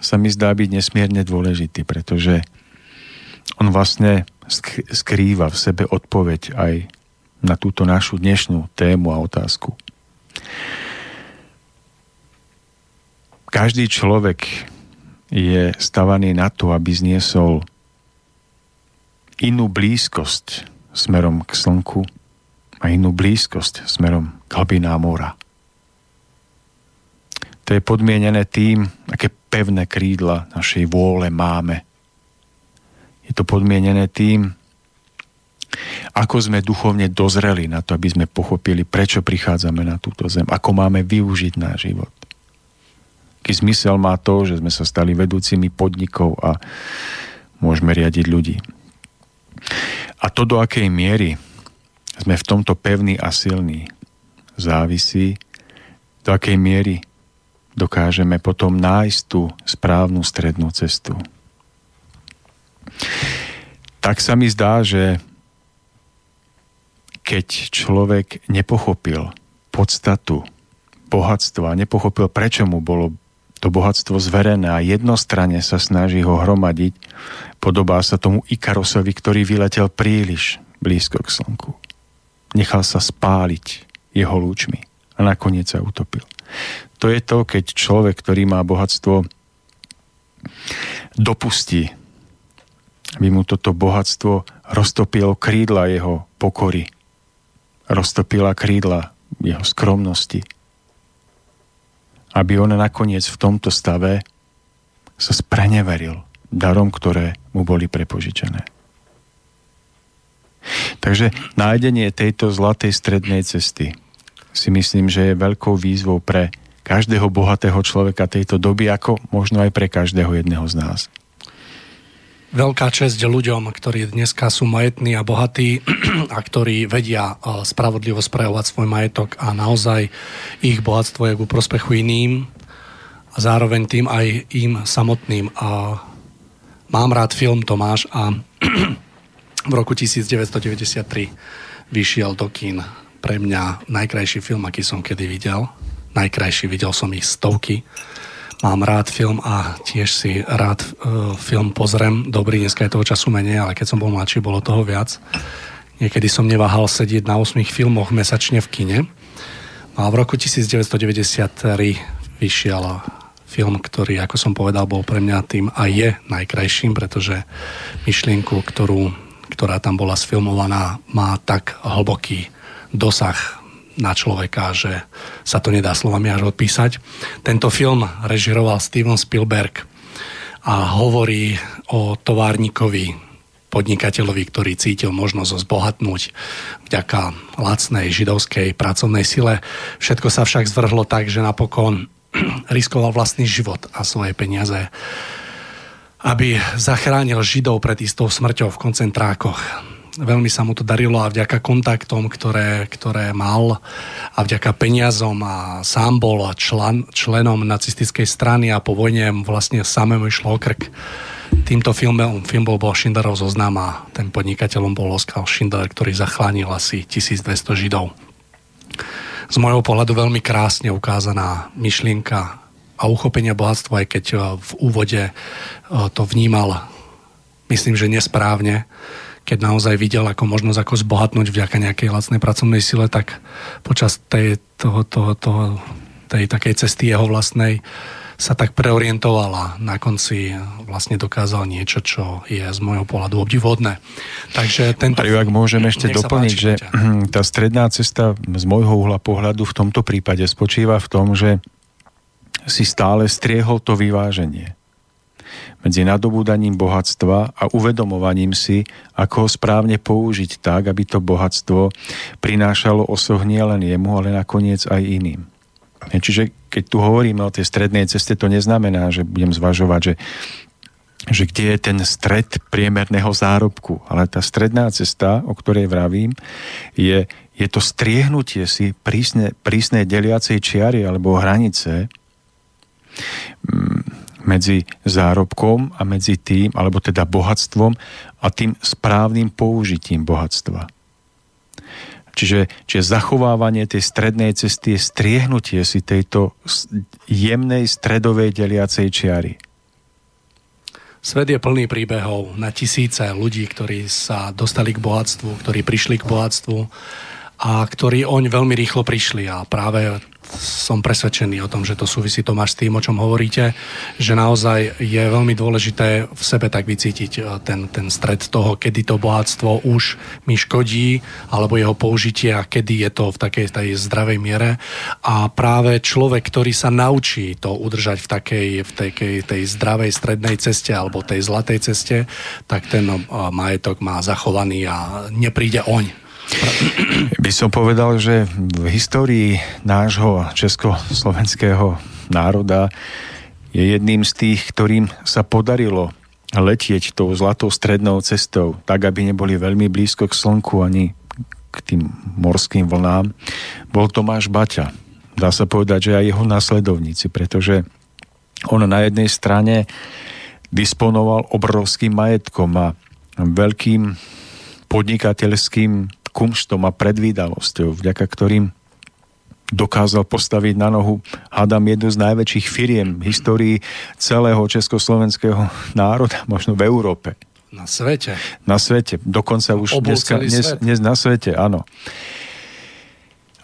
sa mi zdá byť nesmierne dôležitý, pretože on vlastne skrýva v sebe odpoveď aj na túto našu dnešnú tému a otázku. Každý človek je stavaný na to, aby zniesol inú blízkosť smerom k slnku a inú blízkosť smerom k hlbinám mora. To je podmienené tým, aké pevné krídla našej vôle máme. Je to podmienené tým, ako sme duchovne dozreli na to, aby sme pochopili, prečo prichádzame na túto zem, ako máme využiť náš život. Aký zmysel má to, že sme sa stali vedúcimi podnikov a môžeme riadiť ľudí. A to, do akej miery sme v tomto pevní a silní, závisí, do akej miery dokážeme potom nájsť tú správnu strednú cestu. Tak sa mi zdá, že keď človek nepochopil podstatu bohatstva, nepochopil, prečo mu bolo to bohatstvo zverené a jednostranne sa snaží ho hromadiť, podobá sa tomu Ikarosovi, ktorý vyletel príliš blízko k slnku. Nechal sa spáliť jeho lúčmi a nakoniec sa utopil. To je to, keď človek, ktorý má bohatstvo, dopustí, aby mu toto bohatstvo roztopilo krídla jeho pokory, roztopila krídla jeho skromnosti. Aby on nakoniec v tomto stave sa spreneveril darom, ktoré mu boli prepožičené. Takže nájdenie tejto zlatej strednej cesty si myslím, že je veľkou výzvou pre každého bohatého človeka tejto doby, ako možno aj pre každého jedného z nás. Veľká česť ľuďom, ktorí dneska sú majetní a bohatí a ktorí vedia eh, spravodlivo spravovať svoj majetok a naozaj ich bohatstvo je ku prospechu iným a zároveň tým aj im samotným. A mám rád film Tomáš a v roku 1993 vyšiel do kín pre mňa najkrajší film, aký som kedy videl. Najkrajší, videl som ich stovky. Mám rád film a tiež si rád uh, film pozriem. Dobrý, dneska je toho času menej, ale keď som bol mladší, bolo toho viac. Niekedy som neváhal sedieť na 8 filmoch mesačne v kine. A v roku 1993 vyšiel film, ktorý, ako som povedal, bol pre mňa tým a je najkrajším, pretože myšlienku, ktorú, ktorá tam bola sfilmovaná, má tak hlboký dosah na človeka, že sa to nedá slovami až odpísať. Tento film režiroval Steven Spielberg a hovorí o továrnikovi, podnikateľovi, ktorý cítil možnosť zbohatnúť vďaka lacnej židovskej pracovnej sile. Všetko sa však zvrhlo tak, že napokon riskoval vlastný život a svoje peniaze, aby zachránil Židov pred istou smrťou v koncentrákoch veľmi sa mu to darilo a vďaka kontaktom, ktoré, ktoré mal a vďaka peniazom a sám bol člen, členom nacistickej strany a po vojne vlastne samému išlo o krk. Týmto filmom, film bol, bol Schindlerov zoznam a ten podnikateľom bol Oskar Schindler, ktorý zachránil asi 1200 Židov. Z môjho pohľadu veľmi krásne ukázaná myšlienka a uchopenia bohatstva, aj keď v úvode to vnímal, myslím, že nesprávne, keď naozaj videl ako možnosť ako zbohatnúť vďaka nejakej lacnej pracovnej sile, tak počas tej, toho, toho, toho, tej takej cesty jeho vlastnej sa tak preorientovala. Na konci vlastne dokázal niečo, čo je z môjho pohľadu obdivodné. Takže tento... Mario, ak môžem ešte doplniť, že tá stredná cesta z môjho uhla pohľadu v tomto prípade spočíva v tom, že si stále striehol to vyváženie medzi nadobúdaním bohatstva a uvedomovaním si, ako ho správne použiť tak, aby to bohatstvo prinášalo osoh len jemu, ale nakoniec aj iným. Čiže keď tu hovoríme o tej strednej ceste, to neznamená, že budem zvažovať, že, že kde je ten stred priemerného zárobku. Ale tá stredná cesta, o ktorej vravím, je, je to striehnutie si prísne, prísnej deliacej čiary alebo hranice medzi zárobkom a medzi tým, alebo teda bohatstvom a tým správnym použitím bohatstva. Čiže, čiže zachovávanie tej strednej cesty je striehnutie si tejto jemnej stredovej deliacej čiary. Svet je plný príbehov na tisíce ľudí, ktorí sa dostali k bohatstvu, ktorí prišli k bohatstvu a ktorí oň veľmi rýchlo prišli a práve som presvedčený o tom, že to súvisí Tomáš s tým, o čom hovoríte, že naozaj je veľmi dôležité v sebe tak vycítiť e, ten, ten stred toho, kedy to bohatstvo už mi škodí, alebo jeho použitie a kedy je to v takej tej zdravej miere. A práve človek, ktorý sa naučí to udržať v takej, v takej tej zdravej strednej ceste alebo tej zlatej ceste, tak ten e, majetok má zachovaný a nepríde oň by som povedal, že v histórii nášho československého národa je jedným z tých, ktorým sa podarilo letieť tou zlatou strednou cestou, tak aby neboli veľmi blízko k slnku ani k tým morským vlnám, bol Tomáš Baťa. Dá sa povedať, že aj jeho následovníci, pretože on na jednej strane disponoval obrovským majetkom a veľkým podnikateľským kumštom a predvídavosťou, vďaka ktorým dokázal postaviť na nohu, hádam, jednu z najväčších firiem v histórii celého československého národa, možno v Európe. Na svete. Na svete. Dokonca už dneska, dnes, dnes na svete, áno.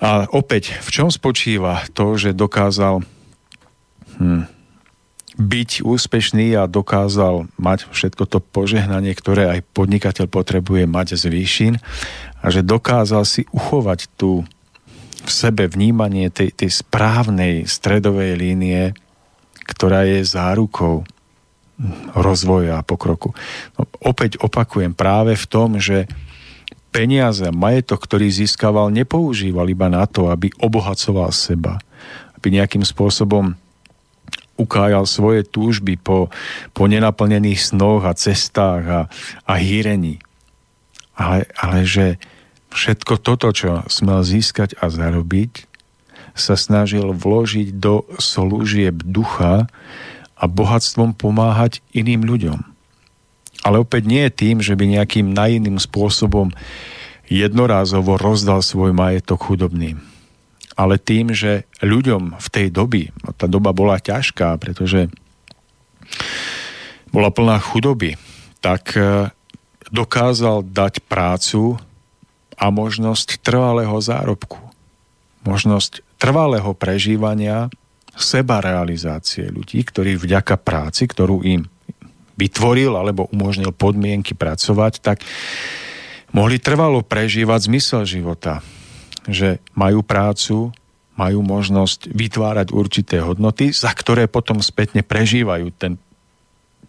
A opäť, v čom spočíva to, že dokázal hm, byť úspešný a dokázal mať všetko to požehnanie, ktoré aj podnikateľ potrebuje mať z výšin a že dokázal si uchovať tú v sebe vnímanie tej, tej správnej stredovej línie, ktorá je zárukou rozvoja a pokroku. No, opäť opakujem práve v tom, že peniaze, majetok, ktorý získaval, nepoužíval iba na to, aby obohacoval seba, aby nejakým spôsobom ukájal svoje túžby po, po nenaplnených snoch a cestách a, a hýrení. Ale, ale že všetko toto, čo smel získať a zarobiť, sa snažil vložiť do služieb ducha a bohatstvom pomáhať iným ľuďom. Ale opäť nie tým, že by nejakým najiným spôsobom jednorázovo rozdal svoj majetok chudobným. Ale tým, že ľuďom v tej doby, a tá doba bola ťažká, pretože bola plná chudoby, tak e, dokázal dať prácu a možnosť trvalého zárobku. Možnosť trvalého prežívania seba realizácie ľudí, ktorí vďaka práci, ktorú im vytvoril alebo umožnil podmienky pracovať, tak mohli trvalo prežívať zmysel života. Že majú prácu, majú možnosť vytvárať určité hodnoty, za ktoré potom spätne prežívajú ten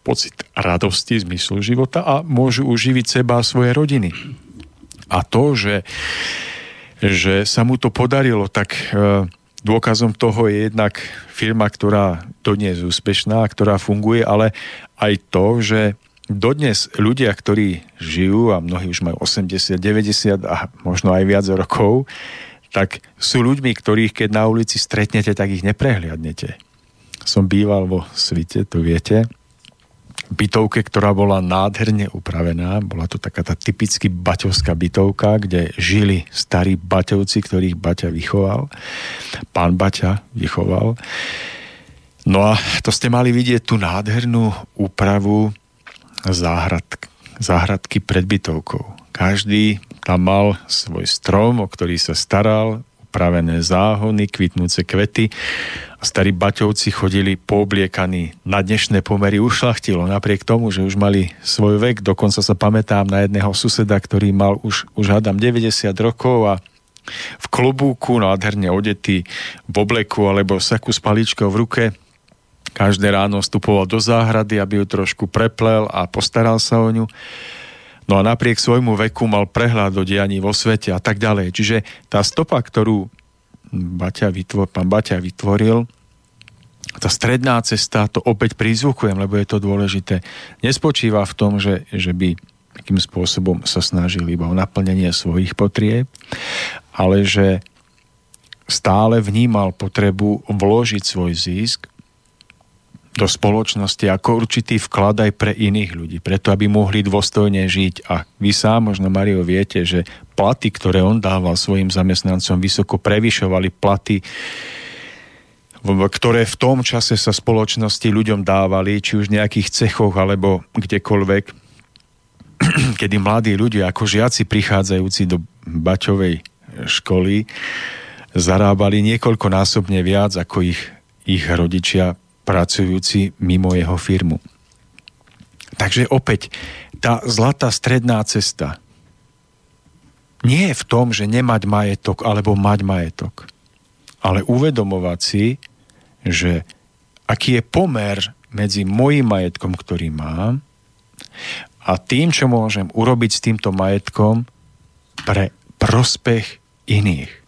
pocit radosti, zmyslu života a môžu uživiť seba a svoje rodiny. A to, že, že sa mu to podarilo, tak e, dôkazom toho je jednak firma, ktorá dodnes úspešná, ktorá funguje, ale aj to, že dodnes ľudia, ktorí žijú, a mnohí už majú 80, 90 a možno aj viac rokov, tak sú ľuďmi, ktorých keď na ulici stretnete, tak ich neprehliadnete. Som býval vo svite, to viete, bytovke, ktorá bola nádherne upravená. Bola to taká tá typicky baťovská bytovka, kde žili starí baťovci, ktorých Baťa vychoval. Pán Baťa vychoval. No a to ste mali vidieť tú nádhernú úpravu záhrad, záhradky pred bytovkou. Každý tam mal svoj strom, o ktorý sa staral, upravené záhony, kvitnúce kvety a starí baťovci chodili poobliekaní na dnešné pomery ušlachtilo, napriek tomu, že už mali svoj vek. Dokonca sa pamätám na jedného suseda, ktorý mal už, už hádam 90 rokov a v klobúku nádherne odetý v obleku alebo saku s paličkou v ruke. Každé ráno vstupoval do záhrady, aby ju trošku preplel a postaral sa o ňu. No a napriek svojmu veku mal prehľad do dianí vo svete a tak ďalej. Čiže tá stopa, ktorú Baťa vytvor, pán Baťa vytvoril, tá stredná cesta, to opäť prizvukujem, lebo je to dôležité, nespočíva v tom, že, že by takým spôsobom sa snažil iba o naplnenie svojich potrieb, ale že stále vnímal potrebu vložiť svoj zisk do spoločnosti ako určitý vklad aj pre iných ľudí, preto aby mohli dôstojne žiť. A vy sám, možno Mario, viete, že platy, ktoré on dával svojim zamestnancom, vysoko prevyšovali platy, ktoré v tom čase sa spoločnosti ľuďom dávali, či už v nejakých cechoch alebo kdekoľvek, kedy mladí ľudia ako žiaci prichádzajúci do Baťovej školy zarábali niekoľkonásobne viac ako ich, ich rodičia pracujúci mimo jeho firmu. Takže opäť, tá zlatá stredná cesta nie je v tom, že nemať majetok alebo mať majetok, ale uvedomovať si, že aký je pomer medzi môjim majetkom, ktorý mám, a tým, čo môžem urobiť s týmto majetkom pre prospech iných.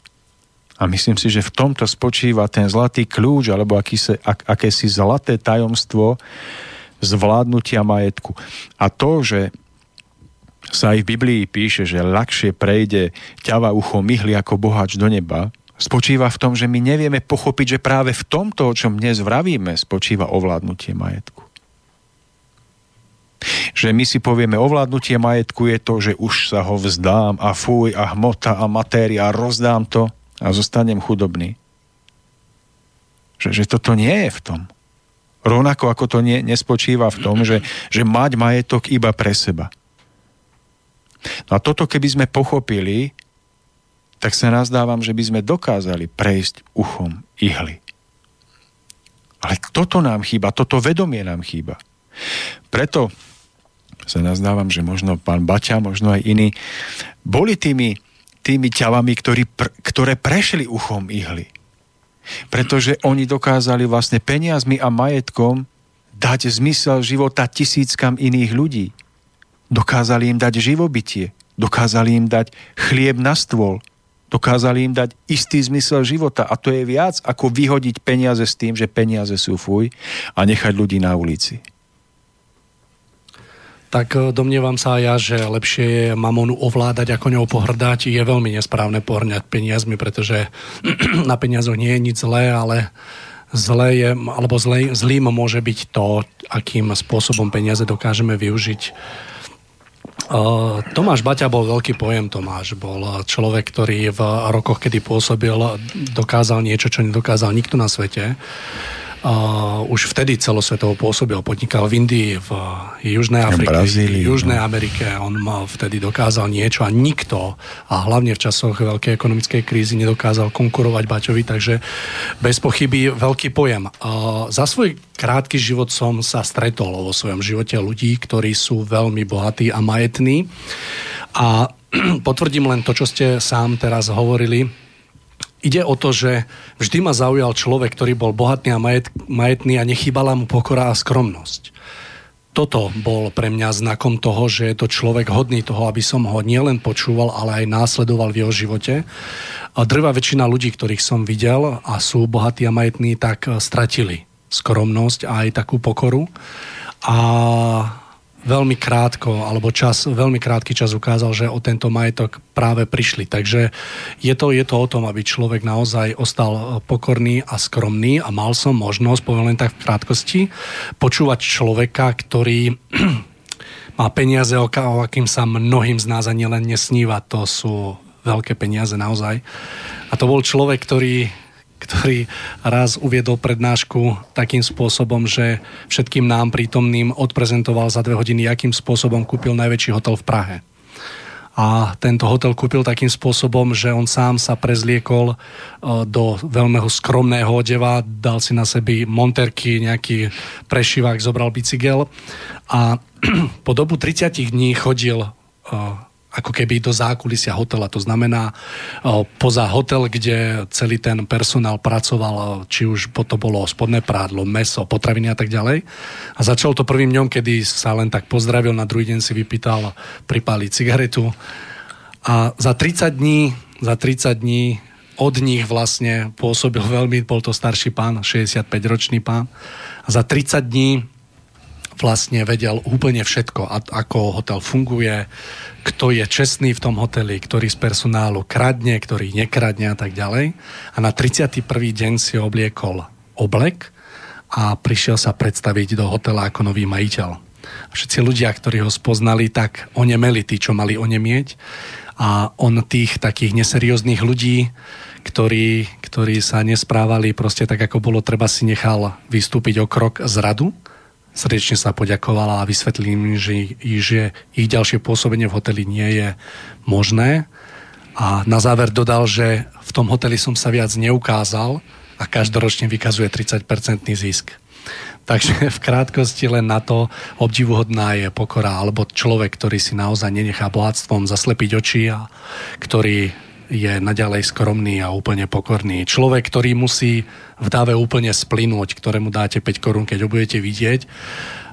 A myslím si, že v tomto spočíva ten zlatý kľúč, alebo akýsi, ak, akési zlaté tajomstvo zvládnutia majetku. A to, že sa aj v Biblii píše, že ľahšie prejde ťava ucho myhli ako bohač do neba, spočíva v tom, že my nevieme pochopiť, že práve v tomto, o čom dnes vravíme, spočíva ovládnutie majetku. Že my si povieme, ovládnutie majetku je to, že už sa ho vzdám a fuj a hmota a matéria a rozdám to a zostanem chudobný. Že, že toto nie je v tom. Rovnako ako to nie, nespočíva v tom, že, že mať majetok iba pre seba. No a toto keby sme pochopili, tak sa nazdávam, že by sme dokázali prejsť uchom ihly. Ale toto nám chýba, toto vedomie nám chýba. Preto sa nazdávam, že možno pán Baťa, možno aj iní, boli tými, tými ťavami, ktorí, pr- ktoré prešli uchom ihly. Pretože oni dokázali vlastne peniazmi a majetkom dať zmysel života tisíckam iných ľudí. Dokázali im dať živobytie, dokázali im dať chlieb na stôl, dokázali im dať istý zmysel života a to je viac ako vyhodiť peniaze s tým, že peniaze sú fuj a nechať ľudí na ulici tak e, domnievam sa aj ja, že lepšie je mamonu ovládať, ako ňou pohrdať. Je veľmi nesprávne pohrňať peniazmi, pretože na peniazoch nie je nič zlé, ale zlé je, alebo zlé, zlým môže byť to, akým spôsobom peniaze dokážeme využiť. Uh, Tomáš Baťa bol veľký pojem Tomáš. Bol človek, ktorý v rokoch, kedy pôsobil, dokázal niečo, čo nedokázal nikto na svete. Uh, už vtedy celosvetovo pôsobil, podnikal v Indii, v Južnej Afrike, Brazílii, v Južnej no. Amerike. On mal vtedy dokázal niečo a nikto, a hlavne v časoch veľkej ekonomickej krízy, nedokázal konkurovať Baťovi, takže bez pochyby veľký pojem. Uh, za svoj krátky život som sa stretol vo svojom živote ľudí, ktorí sú veľmi bohatí a majetní. A potvrdím len to, čo ste sám teraz hovorili, Ide o to, že vždy ma zaujal človek, ktorý bol bohatný a majet, majetný a nechýbala mu pokora a skromnosť. Toto bol pre mňa znakom toho, že je to človek hodný toho, aby som ho nielen počúval, ale aj následoval v jeho živote. A drvá väčšina ľudí, ktorých som videl a sú bohatí a majetní, tak stratili skromnosť a aj takú pokoru. A veľmi krátko, alebo čas, veľmi krátky čas ukázal, že o tento majetok práve prišli. Takže je to, je to o tom, aby človek naozaj ostal pokorný a skromný a mal som možnosť, poviem len tak v krátkosti, počúvať človeka, ktorý má peniaze, o akým sa mnohým z nás ani len nesníva. To sú veľké peniaze naozaj. A to bol človek, ktorý ktorý raz uviedol prednášku takým spôsobom, že všetkým nám prítomným odprezentoval za dve hodiny, akým spôsobom kúpil najväčší hotel v Prahe. A tento hotel kúpil takým spôsobom, že on sám sa prezliekol e, do veľmi skromného odeva, dal si na sebi monterky, nejaký prešivák, zobral bicykel a po dobu 30 dní chodil e, ako keby do zákulisia hotela. To znamená poza hotel, kde celý ten personál pracoval, či už to bolo spodné prádlo, meso, potraviny a tak ďalej. A začal to prvým dňom, kedy sa len tak pozdravil, na druhý deň si vypýtal pripáliť cigaretu. A za 30 dní, za 30 dní od nich vlastne pôsobil veľmi, bol to starší pán, 65-ročný pán. A za 30 dní vlastne vedel úplne všetko, ako hotel funguje, kto je čestný v tom hoteli, ktorý z personálu kradne, ktorý nekradne a tak ďalej. A na 31. deň si obliekol oblek a prišiel sa predstaviť do hotela ako nový majiteľ. Všetci ľudia, ktorí ho spoznali, tak onemeli tí, čo mali onemieť. A on tých takých neserióznych ľudí, ktorí, ktorí sa nesprávali proste tak, ako bolo treba, si nechal vystúpiť o krok z radu srdečne sa poďakovala a vysvetlili im, že, že ich ďalšie pôsobenie v hoteli nie je možné. A na záver dodal, že v tom hoteli som sa viac neukázal a každoročne vykazuje 30-percentný zisk. Takže v krátkosti len na to obdivuhodná je pokora, alebo človek, ktorý si naozaj nenechá bohatstvom zaslepiť oči a ktorý je naďalej skromný a úplne pokorný. Človek, ktorý musí v dáve úplne splynúť, ktorému dáte 5 korún, keď ho budete vidieť.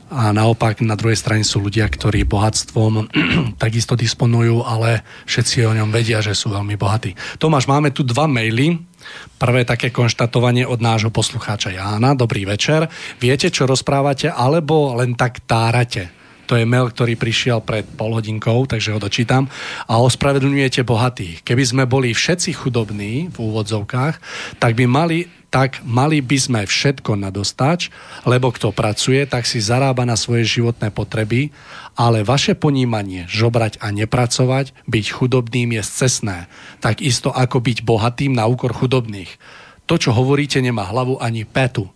A naopak na druhej strane sú ľudia, ktorí bohatstvom takisto disponujú, ale všetci o ňom vedia, že sú veľmi bohatí. Tomáš, máme tu dva maily. Prvé také konštatovanie od nášho poslucháča Jána. Dobrý večer. Viete, čo rozprávate, alebo len tak tárate? To je mail, ktorý prišiel pred pol hodinkou, takže ho dočítam. A ospravedlňujete bohatých. Keby sme boli všetci chudobní v úvodzovkách, tak by mali tak mali by sme všetko nadostač, lebo kto pracuje, tak si zarába na svoje životné potreby, ale vaše ponímanie, žobrať a nepracovať, byť chudobným je cestné, tak isto ako byť bohatým na úkor chudobných. To, čo hovoríte, nemá hlavu ani petu.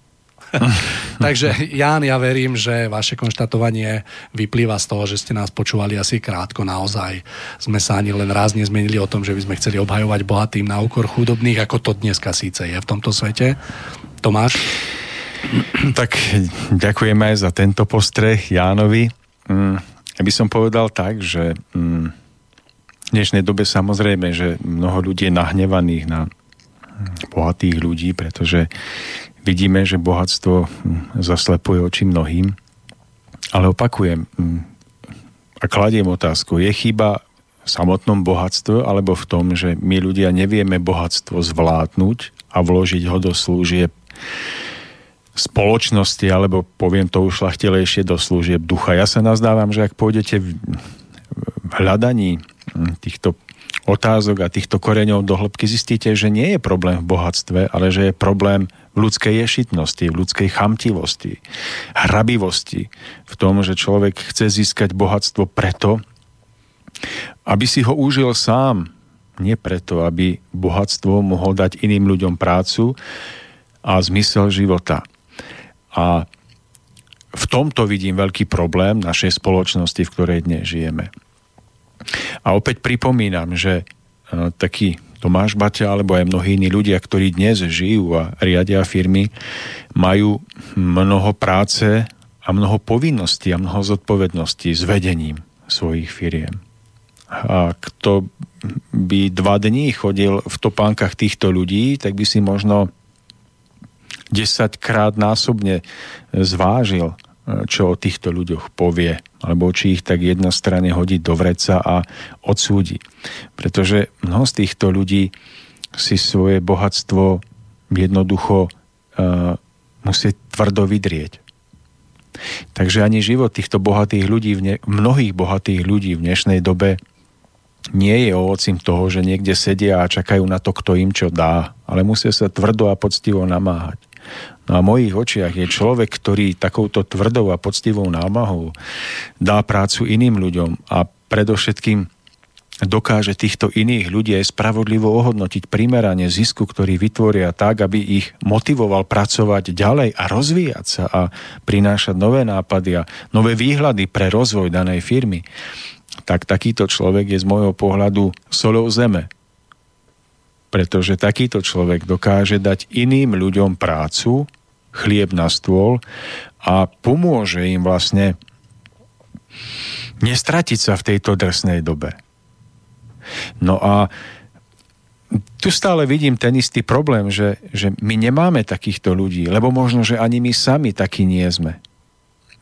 Takže Ján, ja verím, že vaše konštatovanie vyplýva z toho, že ste nás počúvali asi krátko naozaj. Sme sa ani len raz nezmenili o tom, že by sme chceli obhajovať bohatým na úkor chudobných, ako to dneska síce je v tomto svete. Tomáš? Tak ďakujem aj za tento postreh Jánovi. Mm, ja by som povedal tak, že mm, v dnešnej dobe samozrejme, že mnoho ľudí je nahnevaných na bohatých ľudí, pretože vidíme, že bohatstvo zaslepuje oči mnohým. Ale opakujem a kladiem otázku, je chyba v samotnom bohatstve alebo v tom, že my ľudia nevieme bohatstvo zvládnuť a vložiť ho do služieb spoločnosti, alebo poviem to už šlachtilejšie do služieb ducha. Ja sa nazdávam, že ak pôjdete v hľadaní týchto otázok a týchto koreňov do hĺbky, zistíte, že nie je problém v bohatstve, ale že je problém v ľudskej ješitnosti, v ľudskej chamtivosti, hrabivosti, v tom, že človek chce získať bohatstvo preto, aby si ho užil sám, nie preto, aby bohatstvo mohol dať iným ľuďom prácu a zmysel života. A v tomto vidím veľký problém našej spoločnosti, v ktorej dnes žijeme. A opäť pripomínam, že e, taký Tomáš Baťa alebo aj mnohí iní ľudia, ktorí dnes žijú a riadia firmy, majú mnoho práce a mnoho povinností a mnoho zodpovedností s vedením svojich firiem. A kto by dva dní chodil v topánkach týchto ľudí, tak by si možno 10 krát násobne zvážil, čo o týchto ľuďoch povie, alebo či ich tak jednostranne hodí do vreca a odsúdi. Pretože mnoho z týchto ľudí si svoje bohatstvo jednoducho uh, musí tvrdo vydrieť. Takže ani život týchto bohatých ľudí, mnohých bohatých ľudí v dnešnej dobe nie je ovocím toho, že niekde sedia a čakajú na to, kto im čo dá, ale musia sa tvrdo a poctivo namáhať. No a v mojich očiach je človek, ktorý takouto tvrdou a poctivou námahou dá prácu iným ľuďom a predovšetkým dokáže týchto iných ľudí aj spravodlivo ohodnotiť primerane zisku, ktorý vytvoria tak, aby ich motivoval pracovať ďalej a rozvíjať sa a prinášať nové nápady a nové výhľady pre rozvoj danej firmy tak takýto človek je z môjho pohľadu solou zeme. Pretože takýto človek dokáže dať iným ľuďom prácu, chlieb na stôl a pomôže im vlastne nestratiť sa v tejto drsnej dobe. No a tu stále vidím ten istý problém, že, že my nemáme takýchto ľudí, lebo možno, že ani my sami takí nie sme.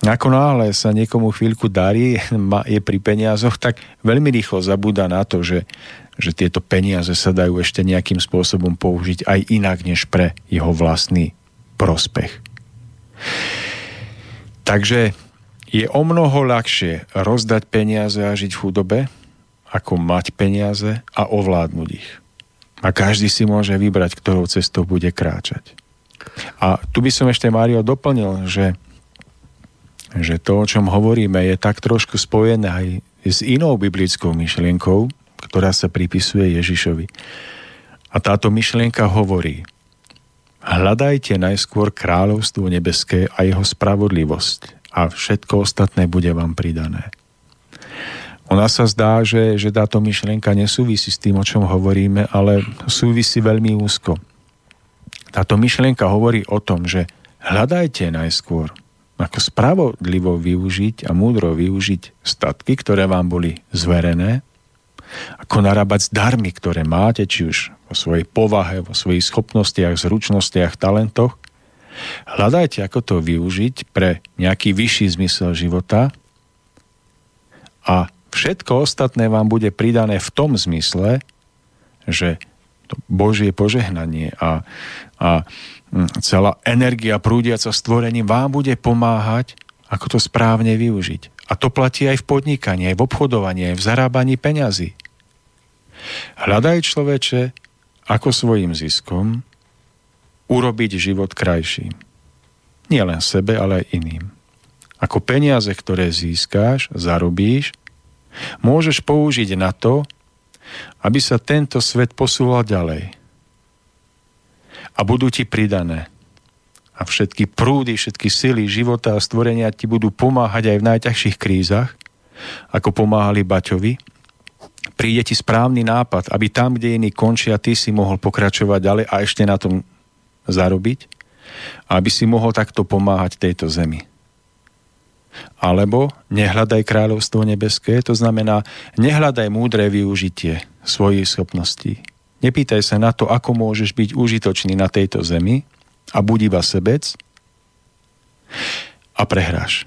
Ako náhle sa niekomu chvíľku darí, je pri peniazoch, tak veľmi rýchlo zabúda na to, že, že tieto peniaze sa dajú ešte nejakým spôsobom použiť aj inak, než pre jeho vlastný prospech. Takže je o mnoho ľahšie rozdať peniaze a žiť v chudobe, ako mať peniaze a ovládnuť ich. A každý si môže vybrať, ktorou cestou bude kráčať. A tu by som ešte, Mário, doplnil, že že to, o čom hovoríme, je tak trošku spojené aj s inou biblickou myšlienkou, ktorá sa pripisuje Ježišovi. A táto myšlienka hovorí, hľadajte najskôr kráľovstvo nebeské a jeho spravodlivosť a všetko ostatné bude vám pridané. Ona sa zdá, že, že táto myšlienka nesúvisí s tým, o čom hovoríme, ale súvisí veľmi úzko. Táto myšlienka hovorí o tom, že hľadajte najskôr ako spravodlivo využiť a múdro využiť statky, ktoré vám boli zverené, ako narábať s darmi, ktoré máte, či už vo svojej povahe, vo svojich schopnostiach, zručnostiach, talentoch. Hľadajte, ako to využiť pre nejaký vyšší zmysel života a všetko ostatné vám bude pridané v tom zmysle, že to Božie požehnanie a, a hm, celá energia prúdiaca stvorením vám bude pomáhať, ako to správne využiť. A to platí aj v podnikaní, aj v obchodovaní, aj v zarábaní peňazí. Hľadaj človeče, ako svojim ziskom urobiť život krajším. Nie len sebe, ale aj iným. Ako peniaze, ktoré získáš, zarobíš, môžeš použiť na to, aby sa tento svet posúval ďalej. A budú ti pridané. A všetky prúdy, všetky sily života a stvorenia ti budú pomáhať aj v najťažších krízach, ako pomáhali Baťovi. Príde ti správny nápad, aby tam, kde iní končia, ty si mohol pokračovať ďalej a ešte na tom zarobiť. aby si mohol takto pomáhať tejto zemi. Alebo nehľadaj kráľovstvo nebeské, to znamená, nehľadaj múdre využitie svojich schopností. Nepýtaj sa na to, ako môžeš byť užitočný na tejto zemi a buď iba sebec a prehráš.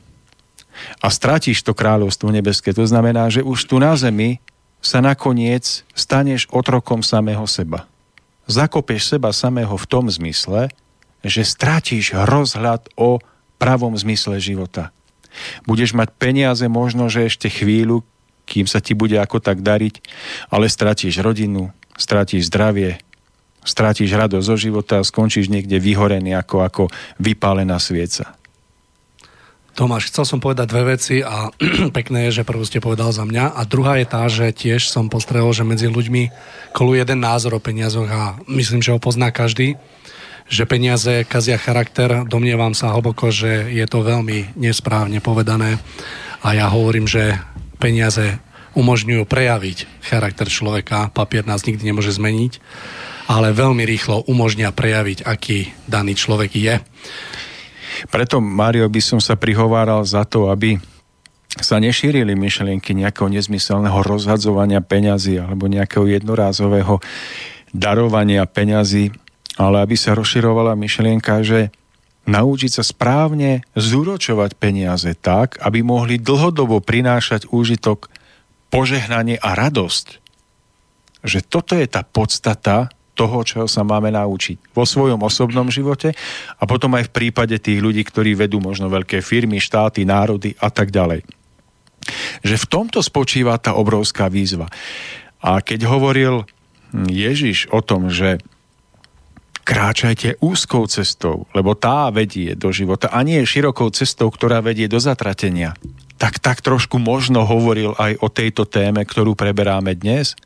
A stratíš to kráľovstvo nebeské. To znamená, že už tu na zemi sa nakoniec staneš otrokom samého seba. Zakopeš seba samého v tom zmysle, že stratíš rozhľad o pravom zmysle života. Budeš mať peniaze možno, že ešte chvíľu, kým sa ti bude ako tak dariť, ale stratíš rodinu, stratíš zdravie, stratíš radosť zo života a skončíš niekde vyhorený ako, ako vypálená svieca. Tomáš, chcel som povedať dve veci a pekné je, že prvú ste povedal za mňa a druhá je tá, že tiež som postrehol, že medzi ľuďmi koluje jeden názor o peniazoch a myslím, že ho pozná každý, že peniaze kazia charakter. Domnievam sa hlboko, že je to veľmi nesprávne povedané a ja hovorím, že peniaze umožňujú prejaviť charakter človeka. Papier nás nikdy nemôže zmeniť, ale veľmi rýchlo umožňa prejaviť, aký daný človek je. Preto, Mário, by som sa prihováral za to, aby sa nešírili myšlienky nejakého nezmyselného rozhadzovania peňazí alebo nejakého jednorázového darovania peňazí, ale aby sa rozširovala myšlienka, že naučiť sa správne zúročovať peniaze tak, aby mohli dlhodobo prinášať úžitok požehnanie a radosť. Že toto je tá podstata toho, čo sa máme naučiť vo svojom osobnom živote a potom aj v prípade tých ľudí, ktorí vedú možno veľké firmy, štáty, národy a tak ďalej. Že v tomto spočíva tá obrovská výzva. A keď hovoril Ježiš o tom, že kráčajte úzkou cestou, lebo tá vedie do života a nie širokou cestou, ktorá vedie do zatratenia tak tak trošku možno hovoril aj o tejto téme, ktorú preberáme dnes?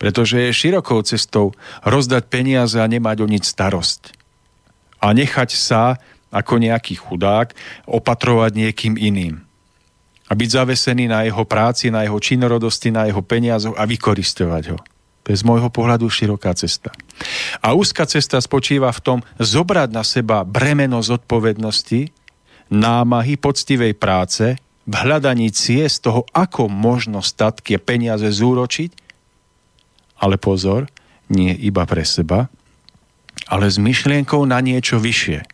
Pretože je širokou cestou rozdať peniaze a nemať o nič starosť. A nechať sa ako nejaký chudák opatrovať niekým iným. A byť zavesený na jeho práci, na jeho činorodosti, na jeho peniazoch a vykoristovať ho. To je z môjho pohľadu široká cesta. A úzka cesta spočíva v tom zobrať na seba bremeno zodpovednosti námahy poctivej práce v hľadaní ciest toho, ako možno statky peniaze zúročiť, ale pozor, nie iba pre seba, ale s myšlienkou na niečo vyššie.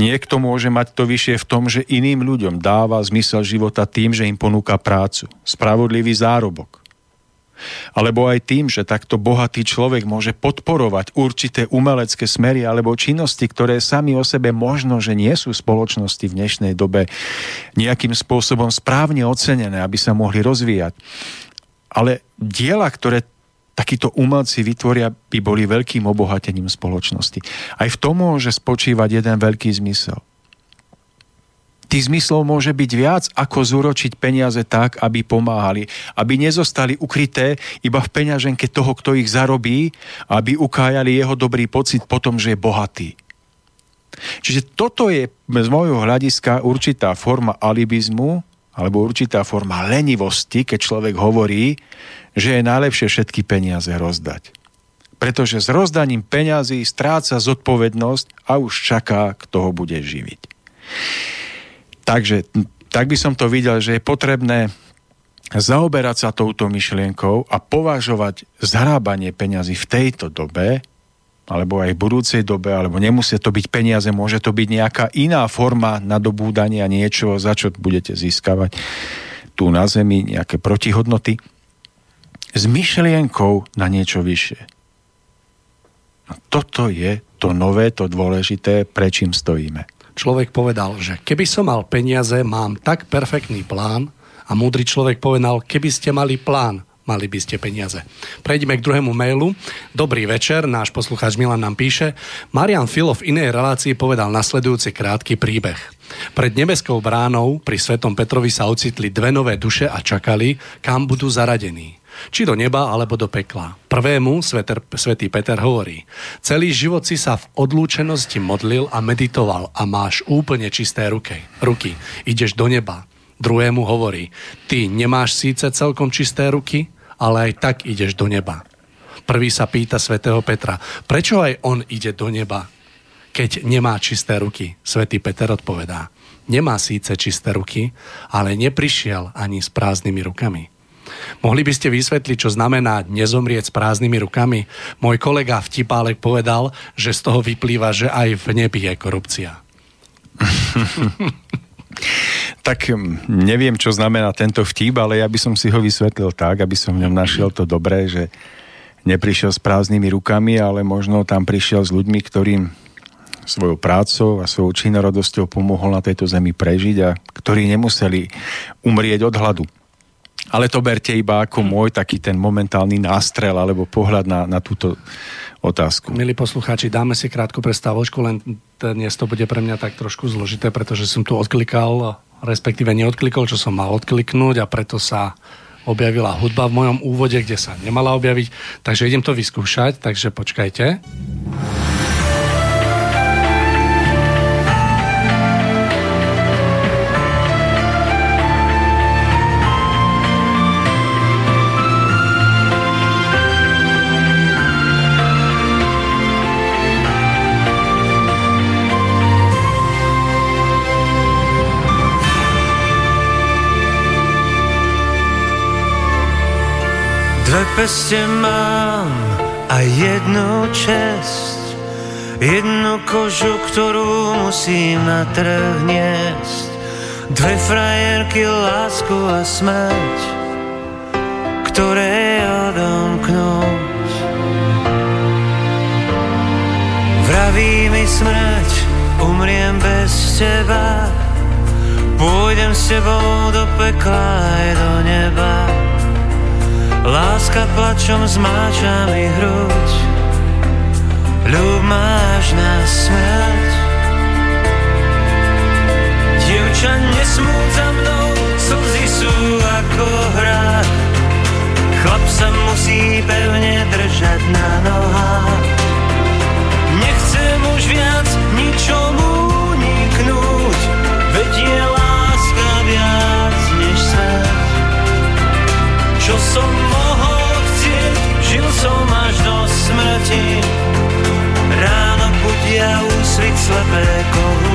Niekto môže mať to vyššie v tom, že iným ľuďom dáva zmysel života tým, že im ponúka prácu, spravodlivý zárobok, alebo aj tým, že takto bohatý človek môže podporovať určité umelecké smery alebo činnosti, ktoré sami o sebe možno, že nie sú spoločnosti v dnešnej dobe nejakým spôsobom správne ocenené, aby sa mohli rozvíjať. Ale diela, ktoré takíto umelci vytvoria, by boli veľkým obohatením spoločnosti. Aj v tom môže spočívať jeden veľký zmysel – tých zmyslov môže byť viac, ako zúročiť peniaze tak, aby pomáhali. Aby nezostali ukryté iba v peňaženke toho, kto ich zarobí, aby ukájali jeho dobrý pocit potom, že je bohatý. Čiže toto je z môjho hľadiska určitá forma alibizmu, alebo určitá forma lenivosti, keď človek hovorí, že je najlepšie všetky peniaze rozdať. Pretože s rozdaním peňazí stráca zodpovednosť a už čaká, kto ho bude živiť. Takže tak by som to videl, že je potrebné zaoberať sa touto myšlienkou a považovať zhrábanie peňazí v tejto dobe, alebo aj v budúcej dobe, alebo nemusia to byť peniaze, môže to byť nejaká iná forma nadobúdania niečo, za čo budete získavať tu na Zemi, nejaké protihodnoty, s myšlienkou na niečo vyššie. A toto je to nové, to dôležité, prečím stojíme človek povedal, že keby som mal peniaze, mám tak perfektný plán a múdry človek povedal, keby ste mali plán, mali by ste peniaze. Prejdeme k druhému mailu. Dobrý večer, náš poslucháč Milan nám píše. Marian Filo v inej relácii povedal nasledujúci krátky príbeh. Pred nebeskou bránou pri Svetom Petrovi sa ocitli dve nové duše a čakali, kam budú zaradení či do neba alebo do pekla. Prvému sveter, svetý Peter hovorí, celý život si sa v odlúčenosti modlil a meditoval a máš úplne čisté ruky. ruky. Ideš do neba. Druhému hovorí, ty nemáš síce celkom čisté ruky, ale aj tak ideš do neba. Prvý sa pýta svätého Petra, prečo aj on ide do neba? keď nemá čisté ruky? Svetý Peter odpovedá, nemá síce čisté ruky, ale neprišiel ani s prázdnymi rukami. Mohli by ste vysvetliť, čo znamená nezomrieť s prázdnymi rukami? Môj kolega Vtipálek povedal, že z toho vyplýva, že aj v nebi je korupcia. tak hm, neviem, čo znamená tento vtip, ale ja by som si ho vysvetlil tak, aby som v ňom našiel to dobré, že neprišiel s prázdnymi rukami, ale možno tam prišiel s ľuďmi, ktorým svojou prácou a svojou činorodosťou pomohol na tejto zemi prežiť a ktorí nemuseli umrieť od hladu. Ale to berte iba ako môj taký ten momentálny nástrel alebo pohľad na, na túto otázku. Milí poslucháči, dáme si krátku prestávočku, len dnes to bude pre mňa tak trošku zložité, pretože som tu odklikal, respektíve neodklikol, čo som mal odkliknúť a preto sa objavila hudba v mojom úvode, kde sa nemala objaviť. Takže idem to vyskúšať, takže počkajte. Peste mám a jednu čest Jednu kožu, ktorú musím na trh niesť. Dve frajerky, lásku a smrť Ktoré odomknúť Vraví mi smrť, umriem bez teba Pôjdem s tebou do pekla aj do neba Láska plačom zmáča mi hruď. Ľub máš na smrť. Dievča, nesmúť za mnou Slzy sú ako hra. Chlap sa musí pevne držať na nohách. Nechcem už viac Ráno budia úsvit slepé kohúty.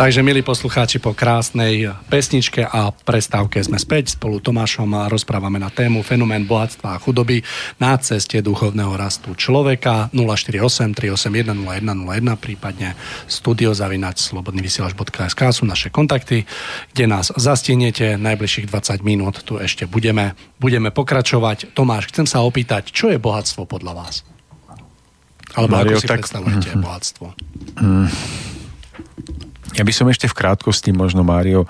Takže, milí poslucháči, po krásnej pesničke a prestávke sme späť. Spolu Tomášom a rozprávame na tému fenomén bohatstva a chudoby na ceste duchovného rastu človeka 048 381 0101, prípadne studiozavinač slobodnyvysielač.sk sú naše kontakty, kde nás zastienete. Najbližších 20 minút tu ešte budeme, budeme pokračovať. Tomáš, chcem sa opýtať, čo je bohatstvo podľa vás? Alebo Mario, ako si tak... predstavujete bohatstvo? Mm. Ja by som ešte v krátkosti možno, Mário,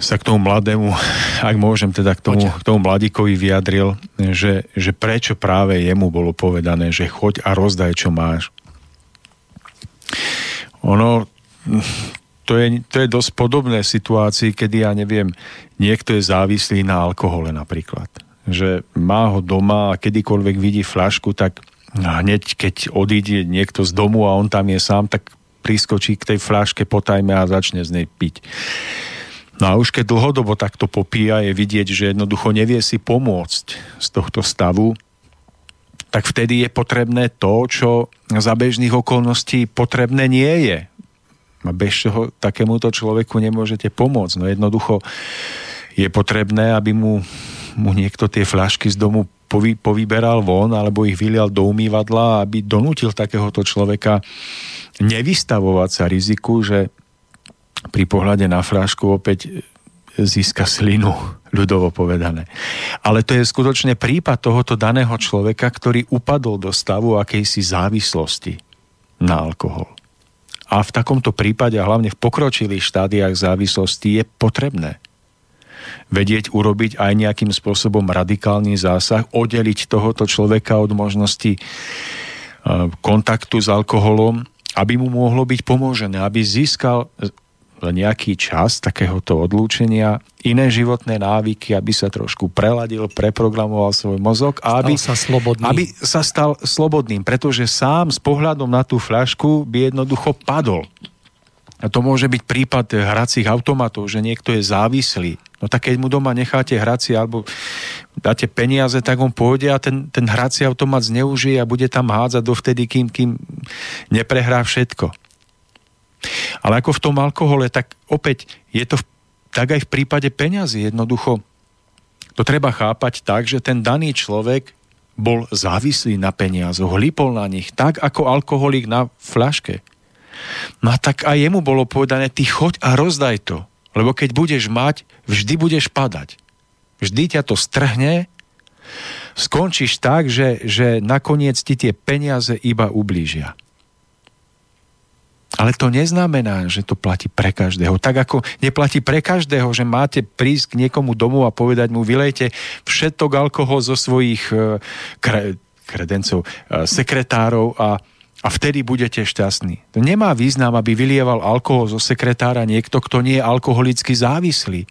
sa k tomu mladému, ak môžem teda k tomu, k tomu mladíkovi vyjadril, že, že prečo práve jemu bolo povedané, že choď a rozdaj, čo máš. Ono, to je, to je dosť podobné situácii, kedy ja neviem, niekto je závislý na alkohole napríklad. Že má ho doma a kedykoľvek vidí flašku, tak hneď keď odíde niekto z domu a on tam je sám, tak priskočí k tej fľaške potajme a začne z nej piť. No a už keď dlhodobo takto popíja, je vidieť, že jednoducho nevie si pomôcť z tohto stavu, tak vtedy je potrebné to, čo za bežných okolností potrebné nie je. A bez čoho takémuto človeku nemôžete pomôcť. No jednoducho je potrebné, aby mu, mu niekto tie fľašky z domu povy, povyberal von alebo ich vylial do umývadla, aby donútil takéhoto človeka nevystavovať sa riziku, že pri pohľade na frášku opäť získa slinu, ľudovo povedané. Ale to je skutočne prípad tohoto daného človeka, ktorý upadol do stavu akejsi závislosti na alkohol. A v takomto prípade, a hlavne v pokročilých štádiách závislosti, je potrebné vedieť urobiť aj nejakým spôsobom radikálny zásah, oddeliť tohoto človeka od možnosti e, kontaktu s alkoholom aby mu mohlo byť pomožené, aby získal nejaký čas takéhoto odlúčenia, iné životné návyky, aby sa trošku preladil, preprogramoval svoj mozog a aby sa, slobodný. aby sa stal slobodným, pretože sám s pohľadom na tú fľašku by jednoducho padol. A to môže byť prípad hracích automatov, že niekto je závislý. No tak keď mu doma necháte hracie alebo dáte peniaze, tak on pôjde a ten, ten hrací automat zneužije a bude tam hádzať dovtedy, kým, kým neprehrá všetko. Ale ako v tom alkohole, tak opäť je to v, tak aj v prípade peňazí. Jednoducho to treba chápať tak, že ten daný človek bol závislý na peniazoch, lipol na nich, tak ako alkoholik na fľaške. No a tak aj jemu bolo povedané, ty choď a rozdaj to. Lebo keď budeš mať, vždy budeš padať. Vždy ťa to strhne, skončíš tak, že, že nakoniec ti tie peniaze iba ublížia. Ale to neznamená, že to platí pre každého. Tak ako neplatí pre každého, že máte prísť k niekomu domu a povedať mu, vylejte všetok alkohol zo svojich uh, kre, kredencov, uh, sekretárov a a vtedy budete šťastní. To nemá význam, aby vylieval alkohol zo sekretára niekto, kto nie je alkoholicky závislý.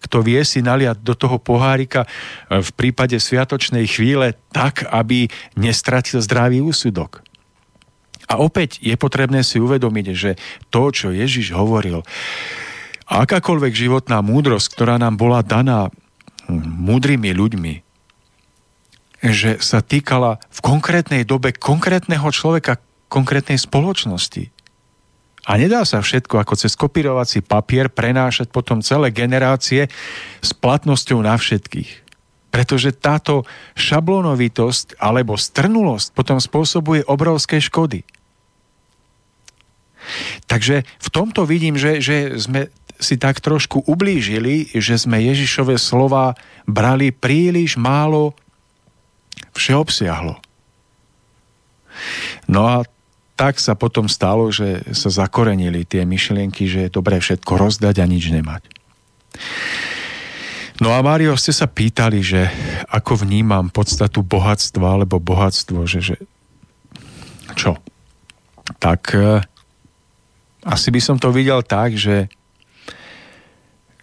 Kto vie si naliať do toho pohárika e, v prípade sviatočnej chvíle tak, aby nestratil zdravý úsudok. A opäť je potrebné si uvedomiť, že to, čo Ježiš hovoril, akákoľvek životná múdrosť, ktorá nám bola daná hm, múdrymi ľuďmi, že sa týkala v konkrétnej dobe konkrétneho človeka, konkrétnej spoločnosti. A nedá sa všetko ako cez kopírovací papier prenášať potom celé generácie s platnosťou na všetkých. Pretože táto šablonovitosť alebo strnulosť potom spôsobuje obrovské škody. Takže v tomto vidím, že, že sme si tak trošku ublížili, že sme Ježišové slova brali príliš málo všeobsiahlo. No a tak sa potom stalo, že sa zakorenili tie myšlienky, že je dobré všetko rozdať a nič nemať. No a Mário, ste sa pýtali, že ako vnímam podstatu bohatstva alebo bohatstvo, že, že čo? Tak e, asi by som to videl tak, že,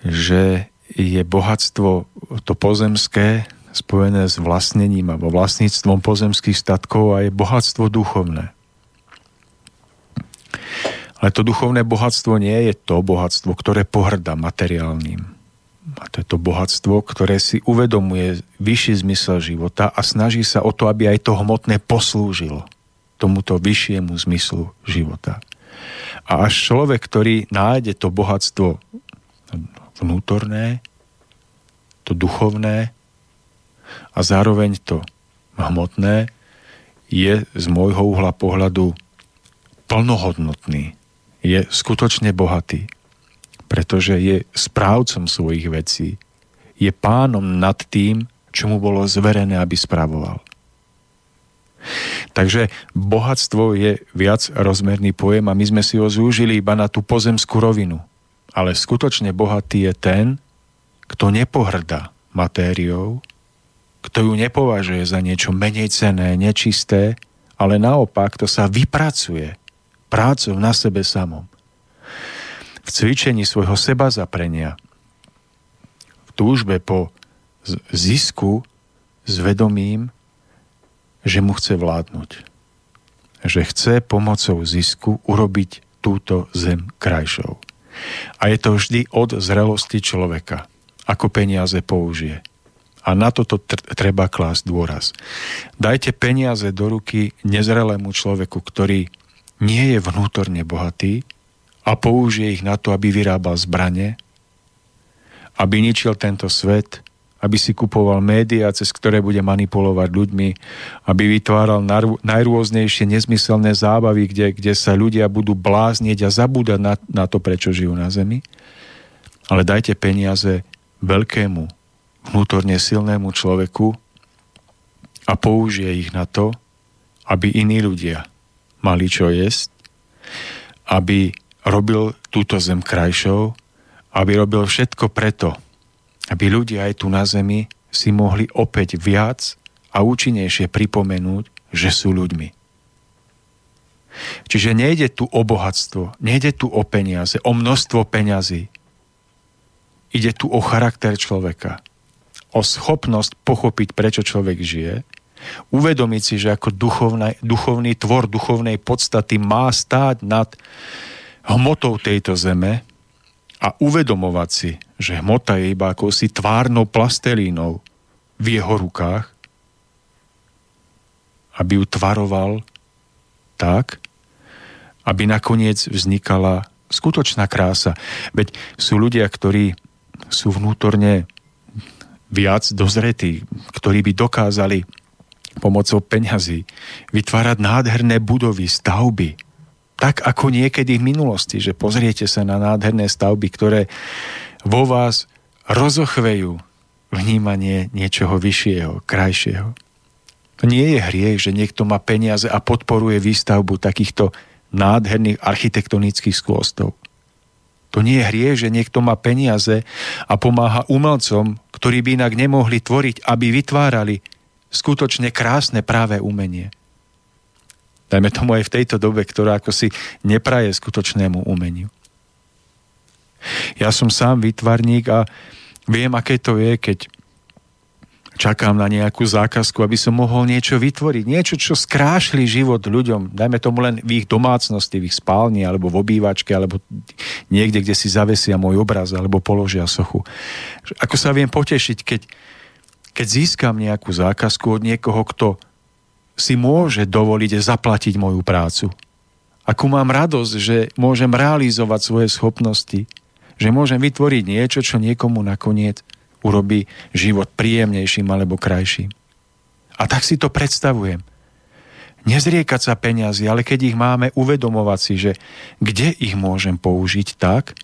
že je bohatstvo to pozemské spojené s vlastnením alebo vlastníctvom pozemských statkov a je bohatstvo duchovné. Ale to duchovné bohatstvo nie je to bohatstvo, ktoré pohrda materiálnym. A to je to bohatstvo, ktoré si uvedomuje vyšší zmysel života a snaží sa o to, aby aj to hmotné poslúžilo tomuto vyššiemu zmyslu života. A až človek, ktorý nájde to bohatstvo vnútorné, to duchovné a zároveň to hmotné, je z môjho uhla pohľadu plnohodnotný, je skutočne bohatý, pretože je správcom svojich vecí, je pánom nad tým, čo mu bolo zverené, aby spravoval. Takže bohatstvo je viac rozmerný pojem a my sme si ho zúžili iba na tú pozemskú rovinu. Ale skutočne bohatý je ten, kto nepohrdá matériou, kto ju nepovažuje za niečo menej cené, nečisté, ale naopak to sa vypracuje prácou na sebe samom. V cvičení svojho seba zaprenia, v túžbe po zisku s vedomím, že mu chce vládnuť. Že chce pomocou zisku urobiť túto zem krajšou. A je to vždy od zrelosti človeka, ako peniaze použije. A na toto tr- treba klásť dôraz. Dajte peniaze do ruky nezrelému človeku, ktorý nie je vnútorne bohatý a použije ich na to, aby vyrábal zbranie, aby ničil tento svet, aby si kupoval médiá, cez ktoré bude manipulovať ľuďmi, aby vytváral najrôznejšie nezmyselné zábavy, kde, kde sa ľudia budú bláznieť a zabúdať na, na to, prečo žijú na Zemi. Ale dajte peniaze veľkému, vnútorne silnému človeku a použije ich na to, aby iní ľudia mali čo jesť, aby robil túto zem krajšou, aby robil všetko preto, aby ľudia aj tu na zemi si mohli opäť viac a účinnejšie pripomenúť, že sú ľuďmi. Čiže nejde tu o bohatstvo, nejde tu o peniaze, o množstvo peňazí. Ide tu o charakter človeka, o schopnosť pochopiť, prečo človek žije, uvedomiť si, že ako duchovný, duchovný tvor duchovnej podstaty má stáť nad hmotou tejto zeme a uvedomovať si, že hmota je iba akousi tvárnou plastelínou v jeho rukách, aby ju tvaroval tak, aby nakoniec vznikala skutočná krása. Veď sú ľudia, ktorí sú vnútorne viac dozretí, ktorí by dokázali pomocou peňazí vytvárať nádherné budovy, stavby, tak ako niekedy v minulosti, že pozriete sa na nádherné stavby, ktoré vo vás rozochvejú vnímanie niečoho vyššieho, krajšieho. Nie je hriech, že niekto má peniaze a podporuje výstavbu takýchto nádherných architektonických skôstov. To nie je hriech, že niekto má peniaze a pomáha umelcom, ktorí by inak nemohli tvoriť, aby vytvárali skutočne krásne práve umenie. Dajme tomu aj v tejto dobe, ktorá ako si nepraje skutočnému umeniu. Ja som sám výtvarník a viem, aké to je, keď čakám na nejakú zákazku, aby som mohol niečo vytvoriť. Niečo, čo skrášli život ľuďom. Dajme tomu len v ich domácnosti, v ich spálni, alebo v obývačke, alebo niekde, kde si zavesia môj obraz, alebo položia sochu. Ako sa viem potešiť, keď, keď získam nejakú zákazku od niekoho, kto si môže dovoliť zaplatiť moju prácu. Akú mám radosť, že môžem realizovať svoje schopnosti, že môžem vytvoriť niečo, čo niekomu nakoniec urobí život príjemnejším alebo krajším. A tak si to predstavujem. Nezriekať sa peniazy, ale keď ich máme, uvedomovať si, že kde ich môžem použiť tak,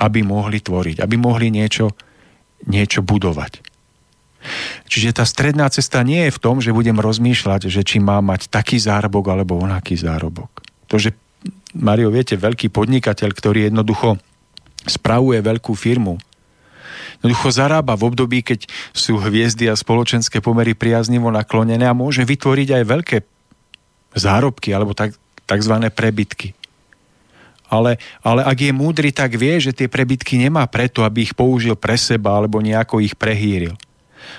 aby mohli tvoriť, aby mohli niečo, niečo budovať. Čiže tá stredná cesta nie je v tom, že budem rozmýšľať, že či má mať taký zárobok alebo onaký zárobok. To, že Mario, viete, veľký podnikateľ, ktorý jednoducho spravuje veľkú firmu, jednoducho zarába v období, keď sú hviezdy a spoločenské pomery priaznivo naklonené a môže vytvoriť aj veľké zárobky alebo tak, takzvané prebytky. Ale, ale ak je múdry, tak vie, že tie prebytky nemá preto, aby ich použil pre seba alebo nejako ich prehýril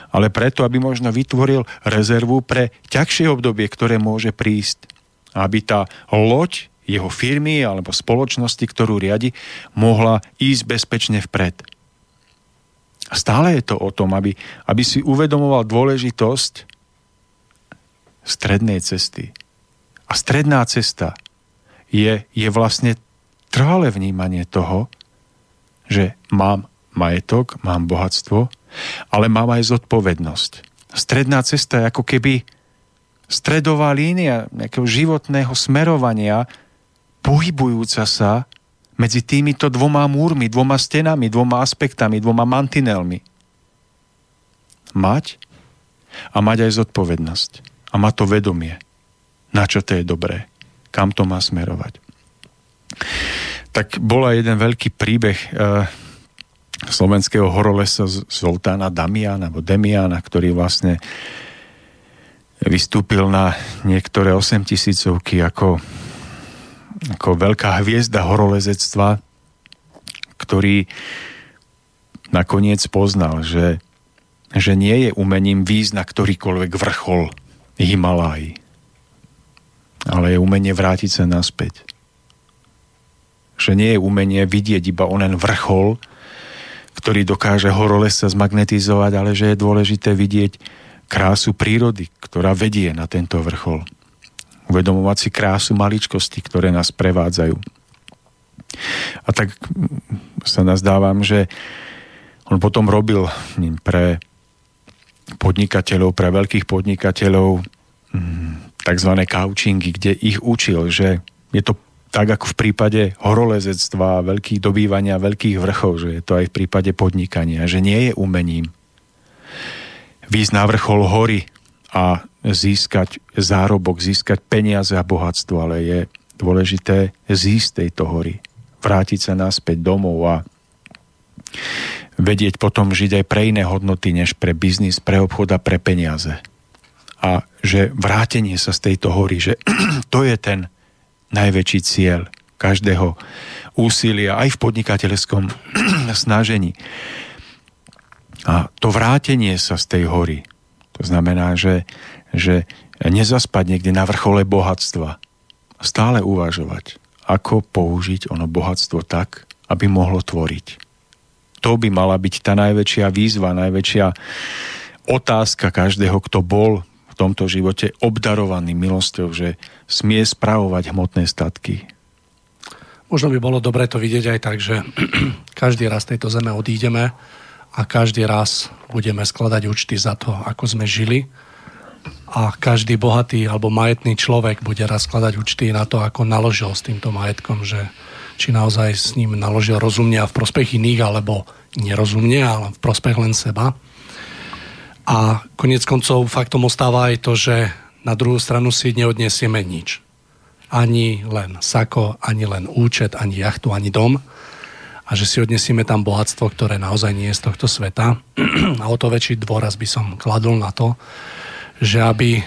ale preto, aby možno vytvoril rezervu pre ťažšie obdobie, ktoré môže prísť. Aby tá loď jeho firmy alebo spoločnosti, ktorú riadi, mohla ísť bezpečne vpred. Stále je to o tom, aby, aby si uvedomoval dôležitosť strednej cesty. A stredná cesta je, je vlastne trvalé vnímanie toho, že mám majetok, mám bohatstvo, ale mám aj zodpovednosť. Stredná cesta je ako keby stredová línia nejakého životného smerovania, pohybujúca sa medzi týmito dvoma múrmi, dvoma stenami, dvoma aspektami, dvoma mantinelmi. Mať a mať aj zodpovednosť. A mať to vedomie. Na čo to je dobré. Kam to má smerovať. Tak bola jeden veľký príbeh e, slovenského horolesa Zoltána Damiana, alebo Demiana, ktorý vlastne vystúpil na niektoré 8 tisícovky ako ako veľká hviezda horolezectva, ktorý nakoniec poznal, že, že nie je umením výjsť na ktorýkoľvek vrchol Himaláji, ale je umenie vrátiť sa naspäť. Že nie je umenie vidieť iba onen vrchol, ktorý dokáže horolesa zmagnetizovať, ale že je dôležité vidieť krásu prírody, ktorá vedie na tento vrchol uvedomovať si krásu maličkosti, ktoré nás prevádzajú. A tak sa nazdávam, že on potom robil pre podnikateľov, pre veľkých podnikateľov mm, tzv. couchingy, kde ich učil, že je to tak ako v prípade horolezectva, veľkých dobývania, veľkých vrchov, že je to aj v prípade podnikania, že nie je umením výjsť na vrchol hory a získať zárobok, získať peniaze a bohatstvo, ale je dôležité zísť tejto hory, vrátiť sa naspäť domov a vedieť potom žiť aj pre iné hodnoty, než pre biznis, pre obchod a pre peniaze. A že vrátenie sa z tejto hory, že to je ten najväčší cieľ každého úsilia aj v podnikateľskom snažení. A to vrátenie sa z tej hory, to znamená, že že nezaspať niekde na vrchole bohatstva. Stále uvažovať, ako použiť ono bohatstvo tak, aby mohlo tvoriť. To by mala byť tá najväčšia výzva, najväčšia otázka každého, kto bol tomto živote obdarovaný milosťou, že smie spravovať hmotné statky. Možno by bolo dobre to vidieť aj tak, že každý raz tejto zeme odídeme a každý raz budeme skladať účty za to, ako sme žili a každý bohatý alebo majetný človek bude raz skladať účty na to, ako naložil s týmto majetkom, že či naozaj s ním naložil rozumne a v prospech iných, alebo nerozumne, ale v prospech len seba. A konec koncov faktom ostáva aj to, že na druhú stranu si neodnesieme nič. Ani len sako, ani len účet, ani jachtu, ani dom. A že si odnesieme tam bohatstvo, ktoré naozaj nie je z tohto sveta. A o to väčší dôraz by som kladol na to, že aby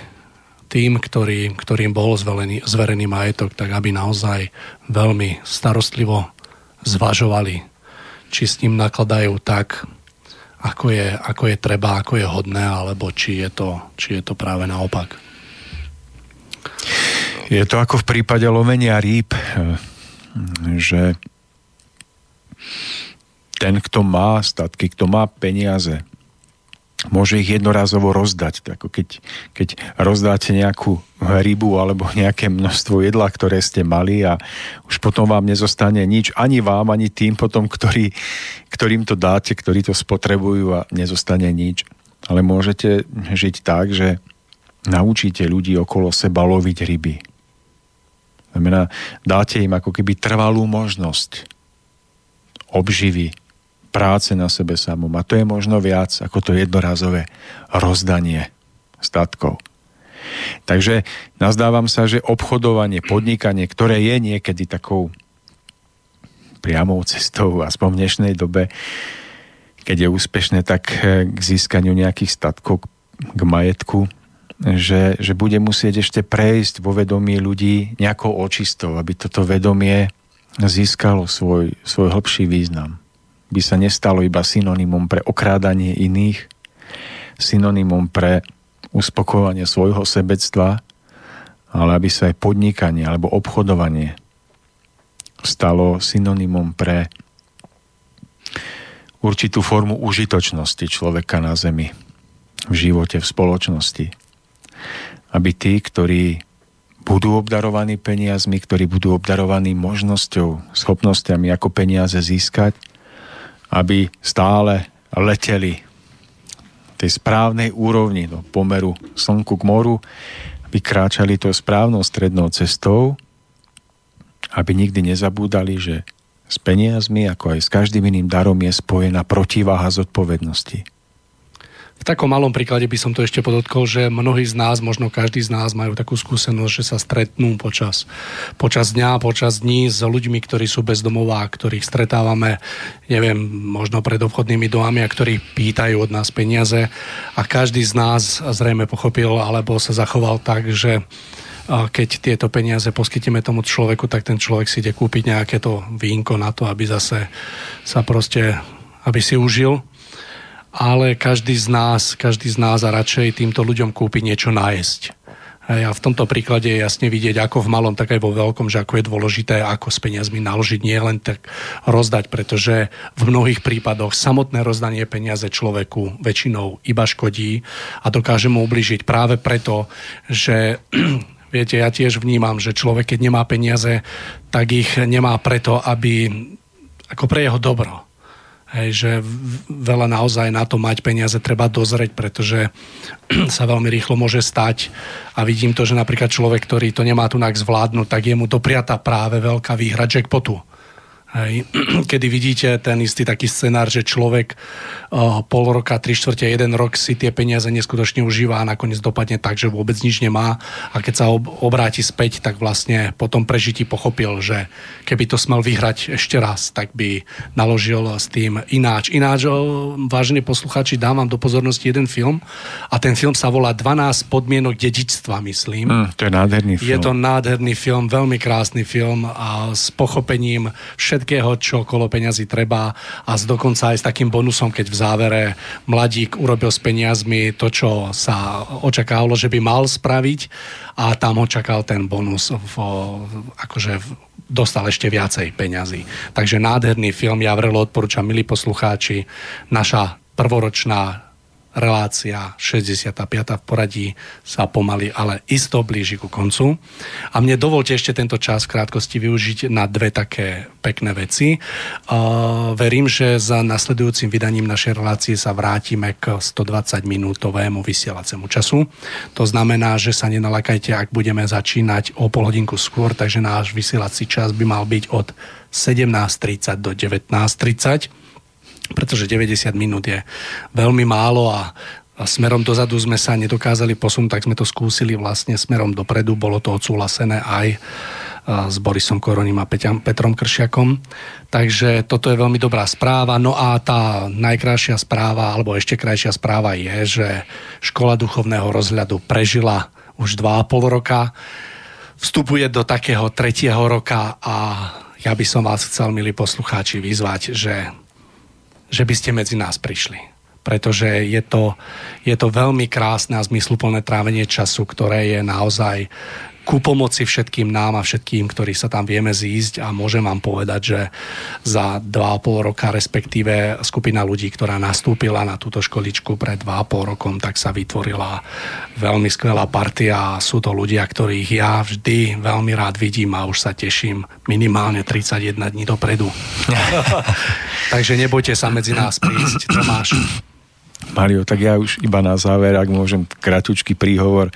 tým, ktorý, ktorým bol zverený, zverený majetok, tak aby naozaj veľmi starostlivo zvažovali, či s ním nakladajú tak, ako je, ako je treba, ako je hodné, alebo či je to, či je to práve naopak. Je to ako v prípade lovenia rýb, že ten, kto má statky, kto má peniaze, môže ich jednorazovo rozdať. Ako keď, keď rozdáte nejakú rybu alebo nejaké množstvo jedla, ktoré ste mali a už potom vám nezostane nič, ani vám, ani tým potom, ktorý, ktorým to dáte, ktorí to spotrebujú a nezostane nič. Ale môžete žiť tak, že naučíte ľudí okolo seba loviť ryby. Znamená, dáte im ako keby trvalú možnosť obživy, práce na sebe samom. A to je možno viac ako to jednorazové rozdanie statkov. Takže nazdávam sa, že obchodovanie, podnikanie, ktoré je niekedy takou priamou cestou, aspoň v dnešnej dobe, keď je úspešné, tak eh, k získaniu nejakých statkov, k majetku, že, že bude musieť ešte prejsť vo vedomí ľudí nejakou očistou, aby toto vedomie získalo svoj, svoj hĺbší význam by sa nestalo iba synonymom pre okrádanie iných, synonymom pre uspokojovanie svojho sebectva, ale aby sa aj podnikanie alebo obchodovanie stalo synonymom pre určitú formu užitočnosti človeka na zemi, v živote, v spoločnosti. Aby tí, ktorí budú obdarovaní peniazmi, ktorí budú obdarovaní možnosťou, schopnosťami, ako peniaze získať, aby stále leteli tej správnej úrovni do pomeru slnku k moru, aby kráčali to správnou strednou cestou, aby nikdy nezabúdali, že s peniazmi, ako aj s každým iným darom je spojená protiváha zodpovednosti. V takom malom príklade by som to ešte podotkol, že mnohí z nás, možno každý z nás majú takú skúsenosť, že sa stretnú počas, počas dňa, počas dní s ľuďmi, ktorí sú bezdomová, ktorých stretávame, neviem, možno pred obchodnými domami a ktorí pýtajú od nás peniaze. A každý z nás zrejme pochopil alebo sa zachoval tak, že keď tieto peniaze poskytíme tomu človeku, tak ten človek si ide kúpiť nejaké to vínko na to, aby zase sa proste, aby si užil ale každý z nás, každý z nás a radšej týmto ľuďom kúpi niečo nájsť. A v tomto príklade je jasne vidieť, ako v malom, tak aj vo veľkom, že ako je dôležité, ako s peniazmi naložiť, nie len tak rozdať, pretože v mnohých prípadoch samotné rozdanie peniaze človeku väčšinou iba škodí a dokáže mu ubližiť práve preto, že viete, ja tiež vnímam, že človek, keď nemá peniaze, tak ich nemá preto, aby ako pre jeho dobro Hej, že veľa naozaj na to mať peniaze treba dozrieť, pretože sa veľmi rýchlo môže stať. A vidím to, že napríklad človek, ktorý to nemá tu zvládnuť, tak je mu dopriata práve veľká výhra jackpotu Hej. Kedy vidíte ten istý taký scenár, že človek uh, pol roka, tri štvrte, jeden rok si tie peniaze neskutočne užíva a nakoniec dopadne tak, že vôbec nič nemá a keď sa ob- obráti späť, tak vlastne po tom prežití pochopil, že keby to smel vyhrať ešte raz, tak by naložil s tým ináč. Ináč, uh, vážení posluchači, dám vám do pozornosti jeden film a ten film sa volá 12 podmienok dedičstva, myslím. Mm, to je nádherný film. Je to nádherný film, veľmi krásny film a s pochopením všetkých všetkého, čo okolo peňazí treba a dokonca aj s takým bonusom, keď v závere mladík urobil s peniazmi to, čo sa očakávalo, že by mal spraviť a tam ho čakal ten bonus, v, akože dostal ešte viacej peňazí. Takže nádherný film, ja vrelo odporúčam, milí poslucháči, naša prvoročná relácia 65. v poradí sa pomaly, ale isto blíži ku koncu. A mne dovolte ešte tento čas v krátkosti využiť na dve také pekné veci. Uh, verím, že za nasledujúcim vydaním našej relácie sa vrátime k 120 minútovému vysielacemu času. To znamená, že sa nenalakajte, ak budeme začínať o pol hodinku skôr, takže náš vysielací čas by mal byť od 17.30 do 19.30 pretože 90 minút je veľmi málo a a smerom dozadu sme sa nedokázali posunúť, tak sme to skúsili vlastne smerom dopredu. Bolo to odsúhlasené aj s Borisom Koroním a Peťam, Petrom Kršiakom. Takže toto je veľmi dobrá správa. No a tá najkrajšia správa, alebo ešte krajšia správa je, že škola duchovného rozhľadu prežila už 2,5 roka. Vstupuje do takého tretieho roka a ja by som vás chcel, milí poslucháči, vyzvať, že že by ste medzi nás prišli. Pretože je to, je to veľmi krásne a zmysluplné trávenie času, ktoré je naozaj ku pomoci všetkým nám a všetkým, ktorí sa tam vieme zísť a môžem vám povedať, že za 2,5 roka, respektíve skupina ľudí, ktorá nastúpila na túto školičku pred 2,5 rokom, tak sa vytvorila veľmi skvelá partia a sú to ľudia, ktorých ja vždy veľmi rád vidím a už sa teším minimálne 31 dní dopredu. Takže nebojte sa medzi nás prísť, Tomáš. Mario, tak ja už iba na záver, ak môžem kratučký príhovor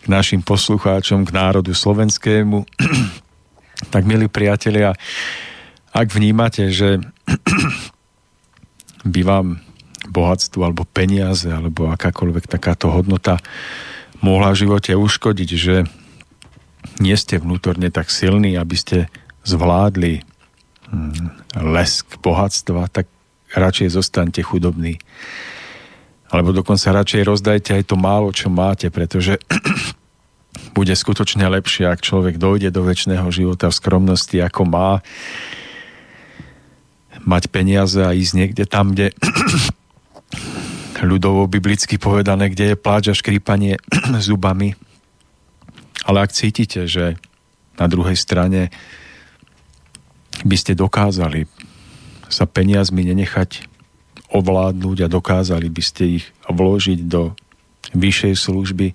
k našim poslucháčom, k národu slovenskému. tak, milí priatelia, ak vnímate, že by vám bohatstvo alebo peniaze alebo akákoľvek takáto hodnota mohla v živote uškodiť, že nie ste vnútorne tak silní, aby ste zvládli hm, lesk bohatstva, tak radšej zostaňte chudobní alebo dokonca radšej rozdajte aj to málo, čo máte, pretože bude skutočne lepšie, ak človek dojde do väčšného života v skromnosti, ako má mať peniaze a ísť niekde tam, kde ľudovo biblicky povedané, kde je pláč a škrípanie zubami. Ale ak cítite, že na druhej strane by ste dokázali sa peniazmi nenechať ovládnuť a dokázali by ste ich vložiť do vyššej služby,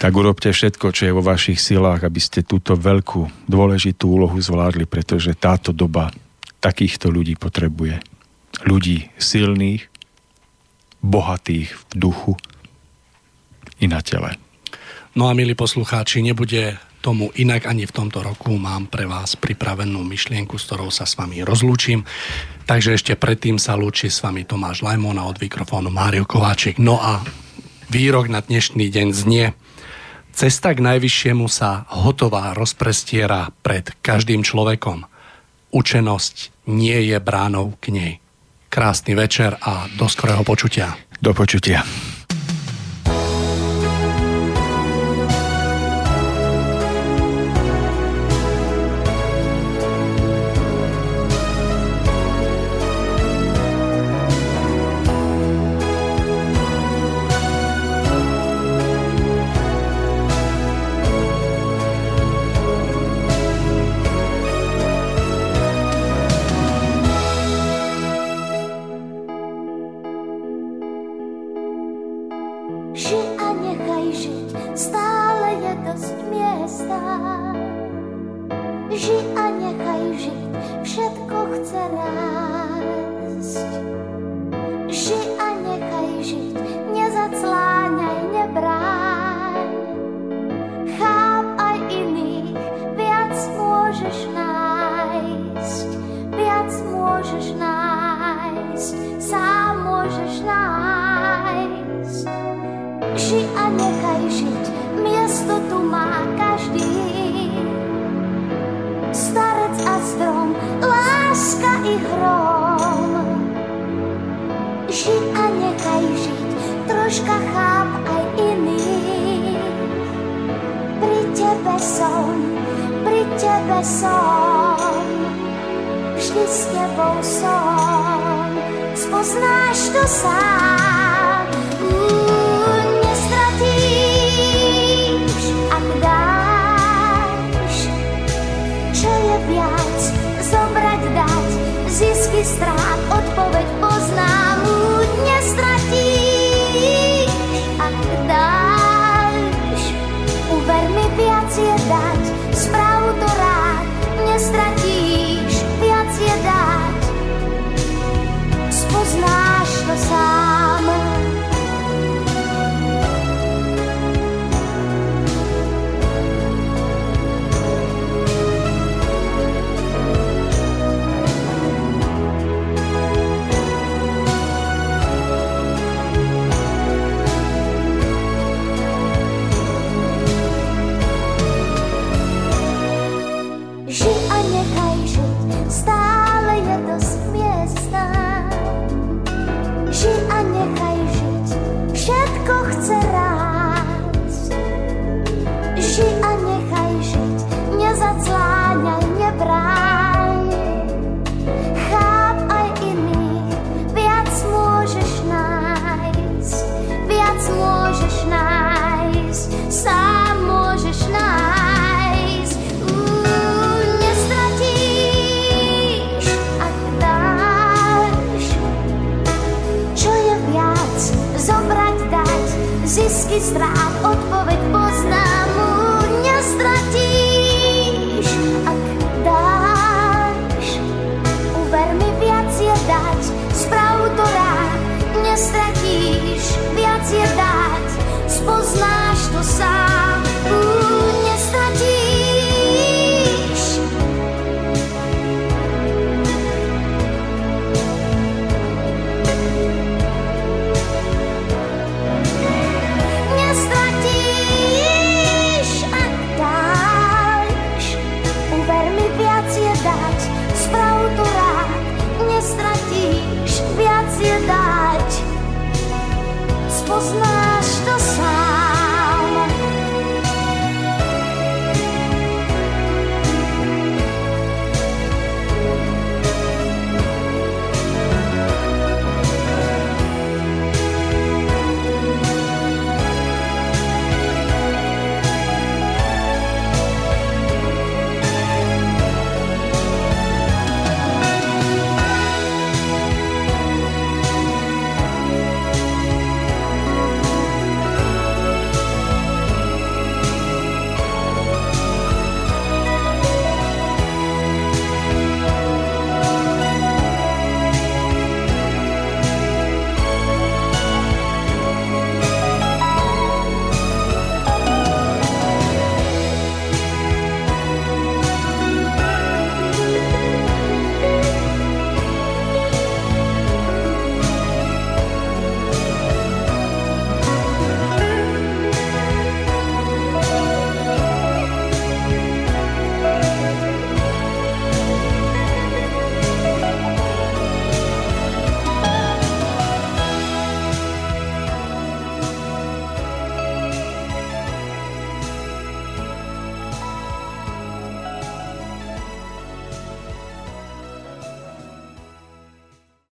tak urobte všetko, čo je vo vašich silách, aby ste túto veľkú, dôležitú úlohu zvládli, pretože táto doba takýchto ľudí potrebuje. Ľudí silných, bohatých v duchu i na tele. No a milí poslucháči, nebude tomu inak ani v tomto roku. Mám pre vás pripravenú myšlienku, s ktorou sa s vami rozlúčim. Takže ešte predtým sa lúči s vami Tomáš Lajmon a od mikrofónu Mário Kováčik. No a výrok na dnešný deň znie Cesta k najvyššiemu sa hotová rozprestiera pred každým človekom. Učenosť nie je bránou k nej. Krásny večer a do skorého počutia. Do počutia.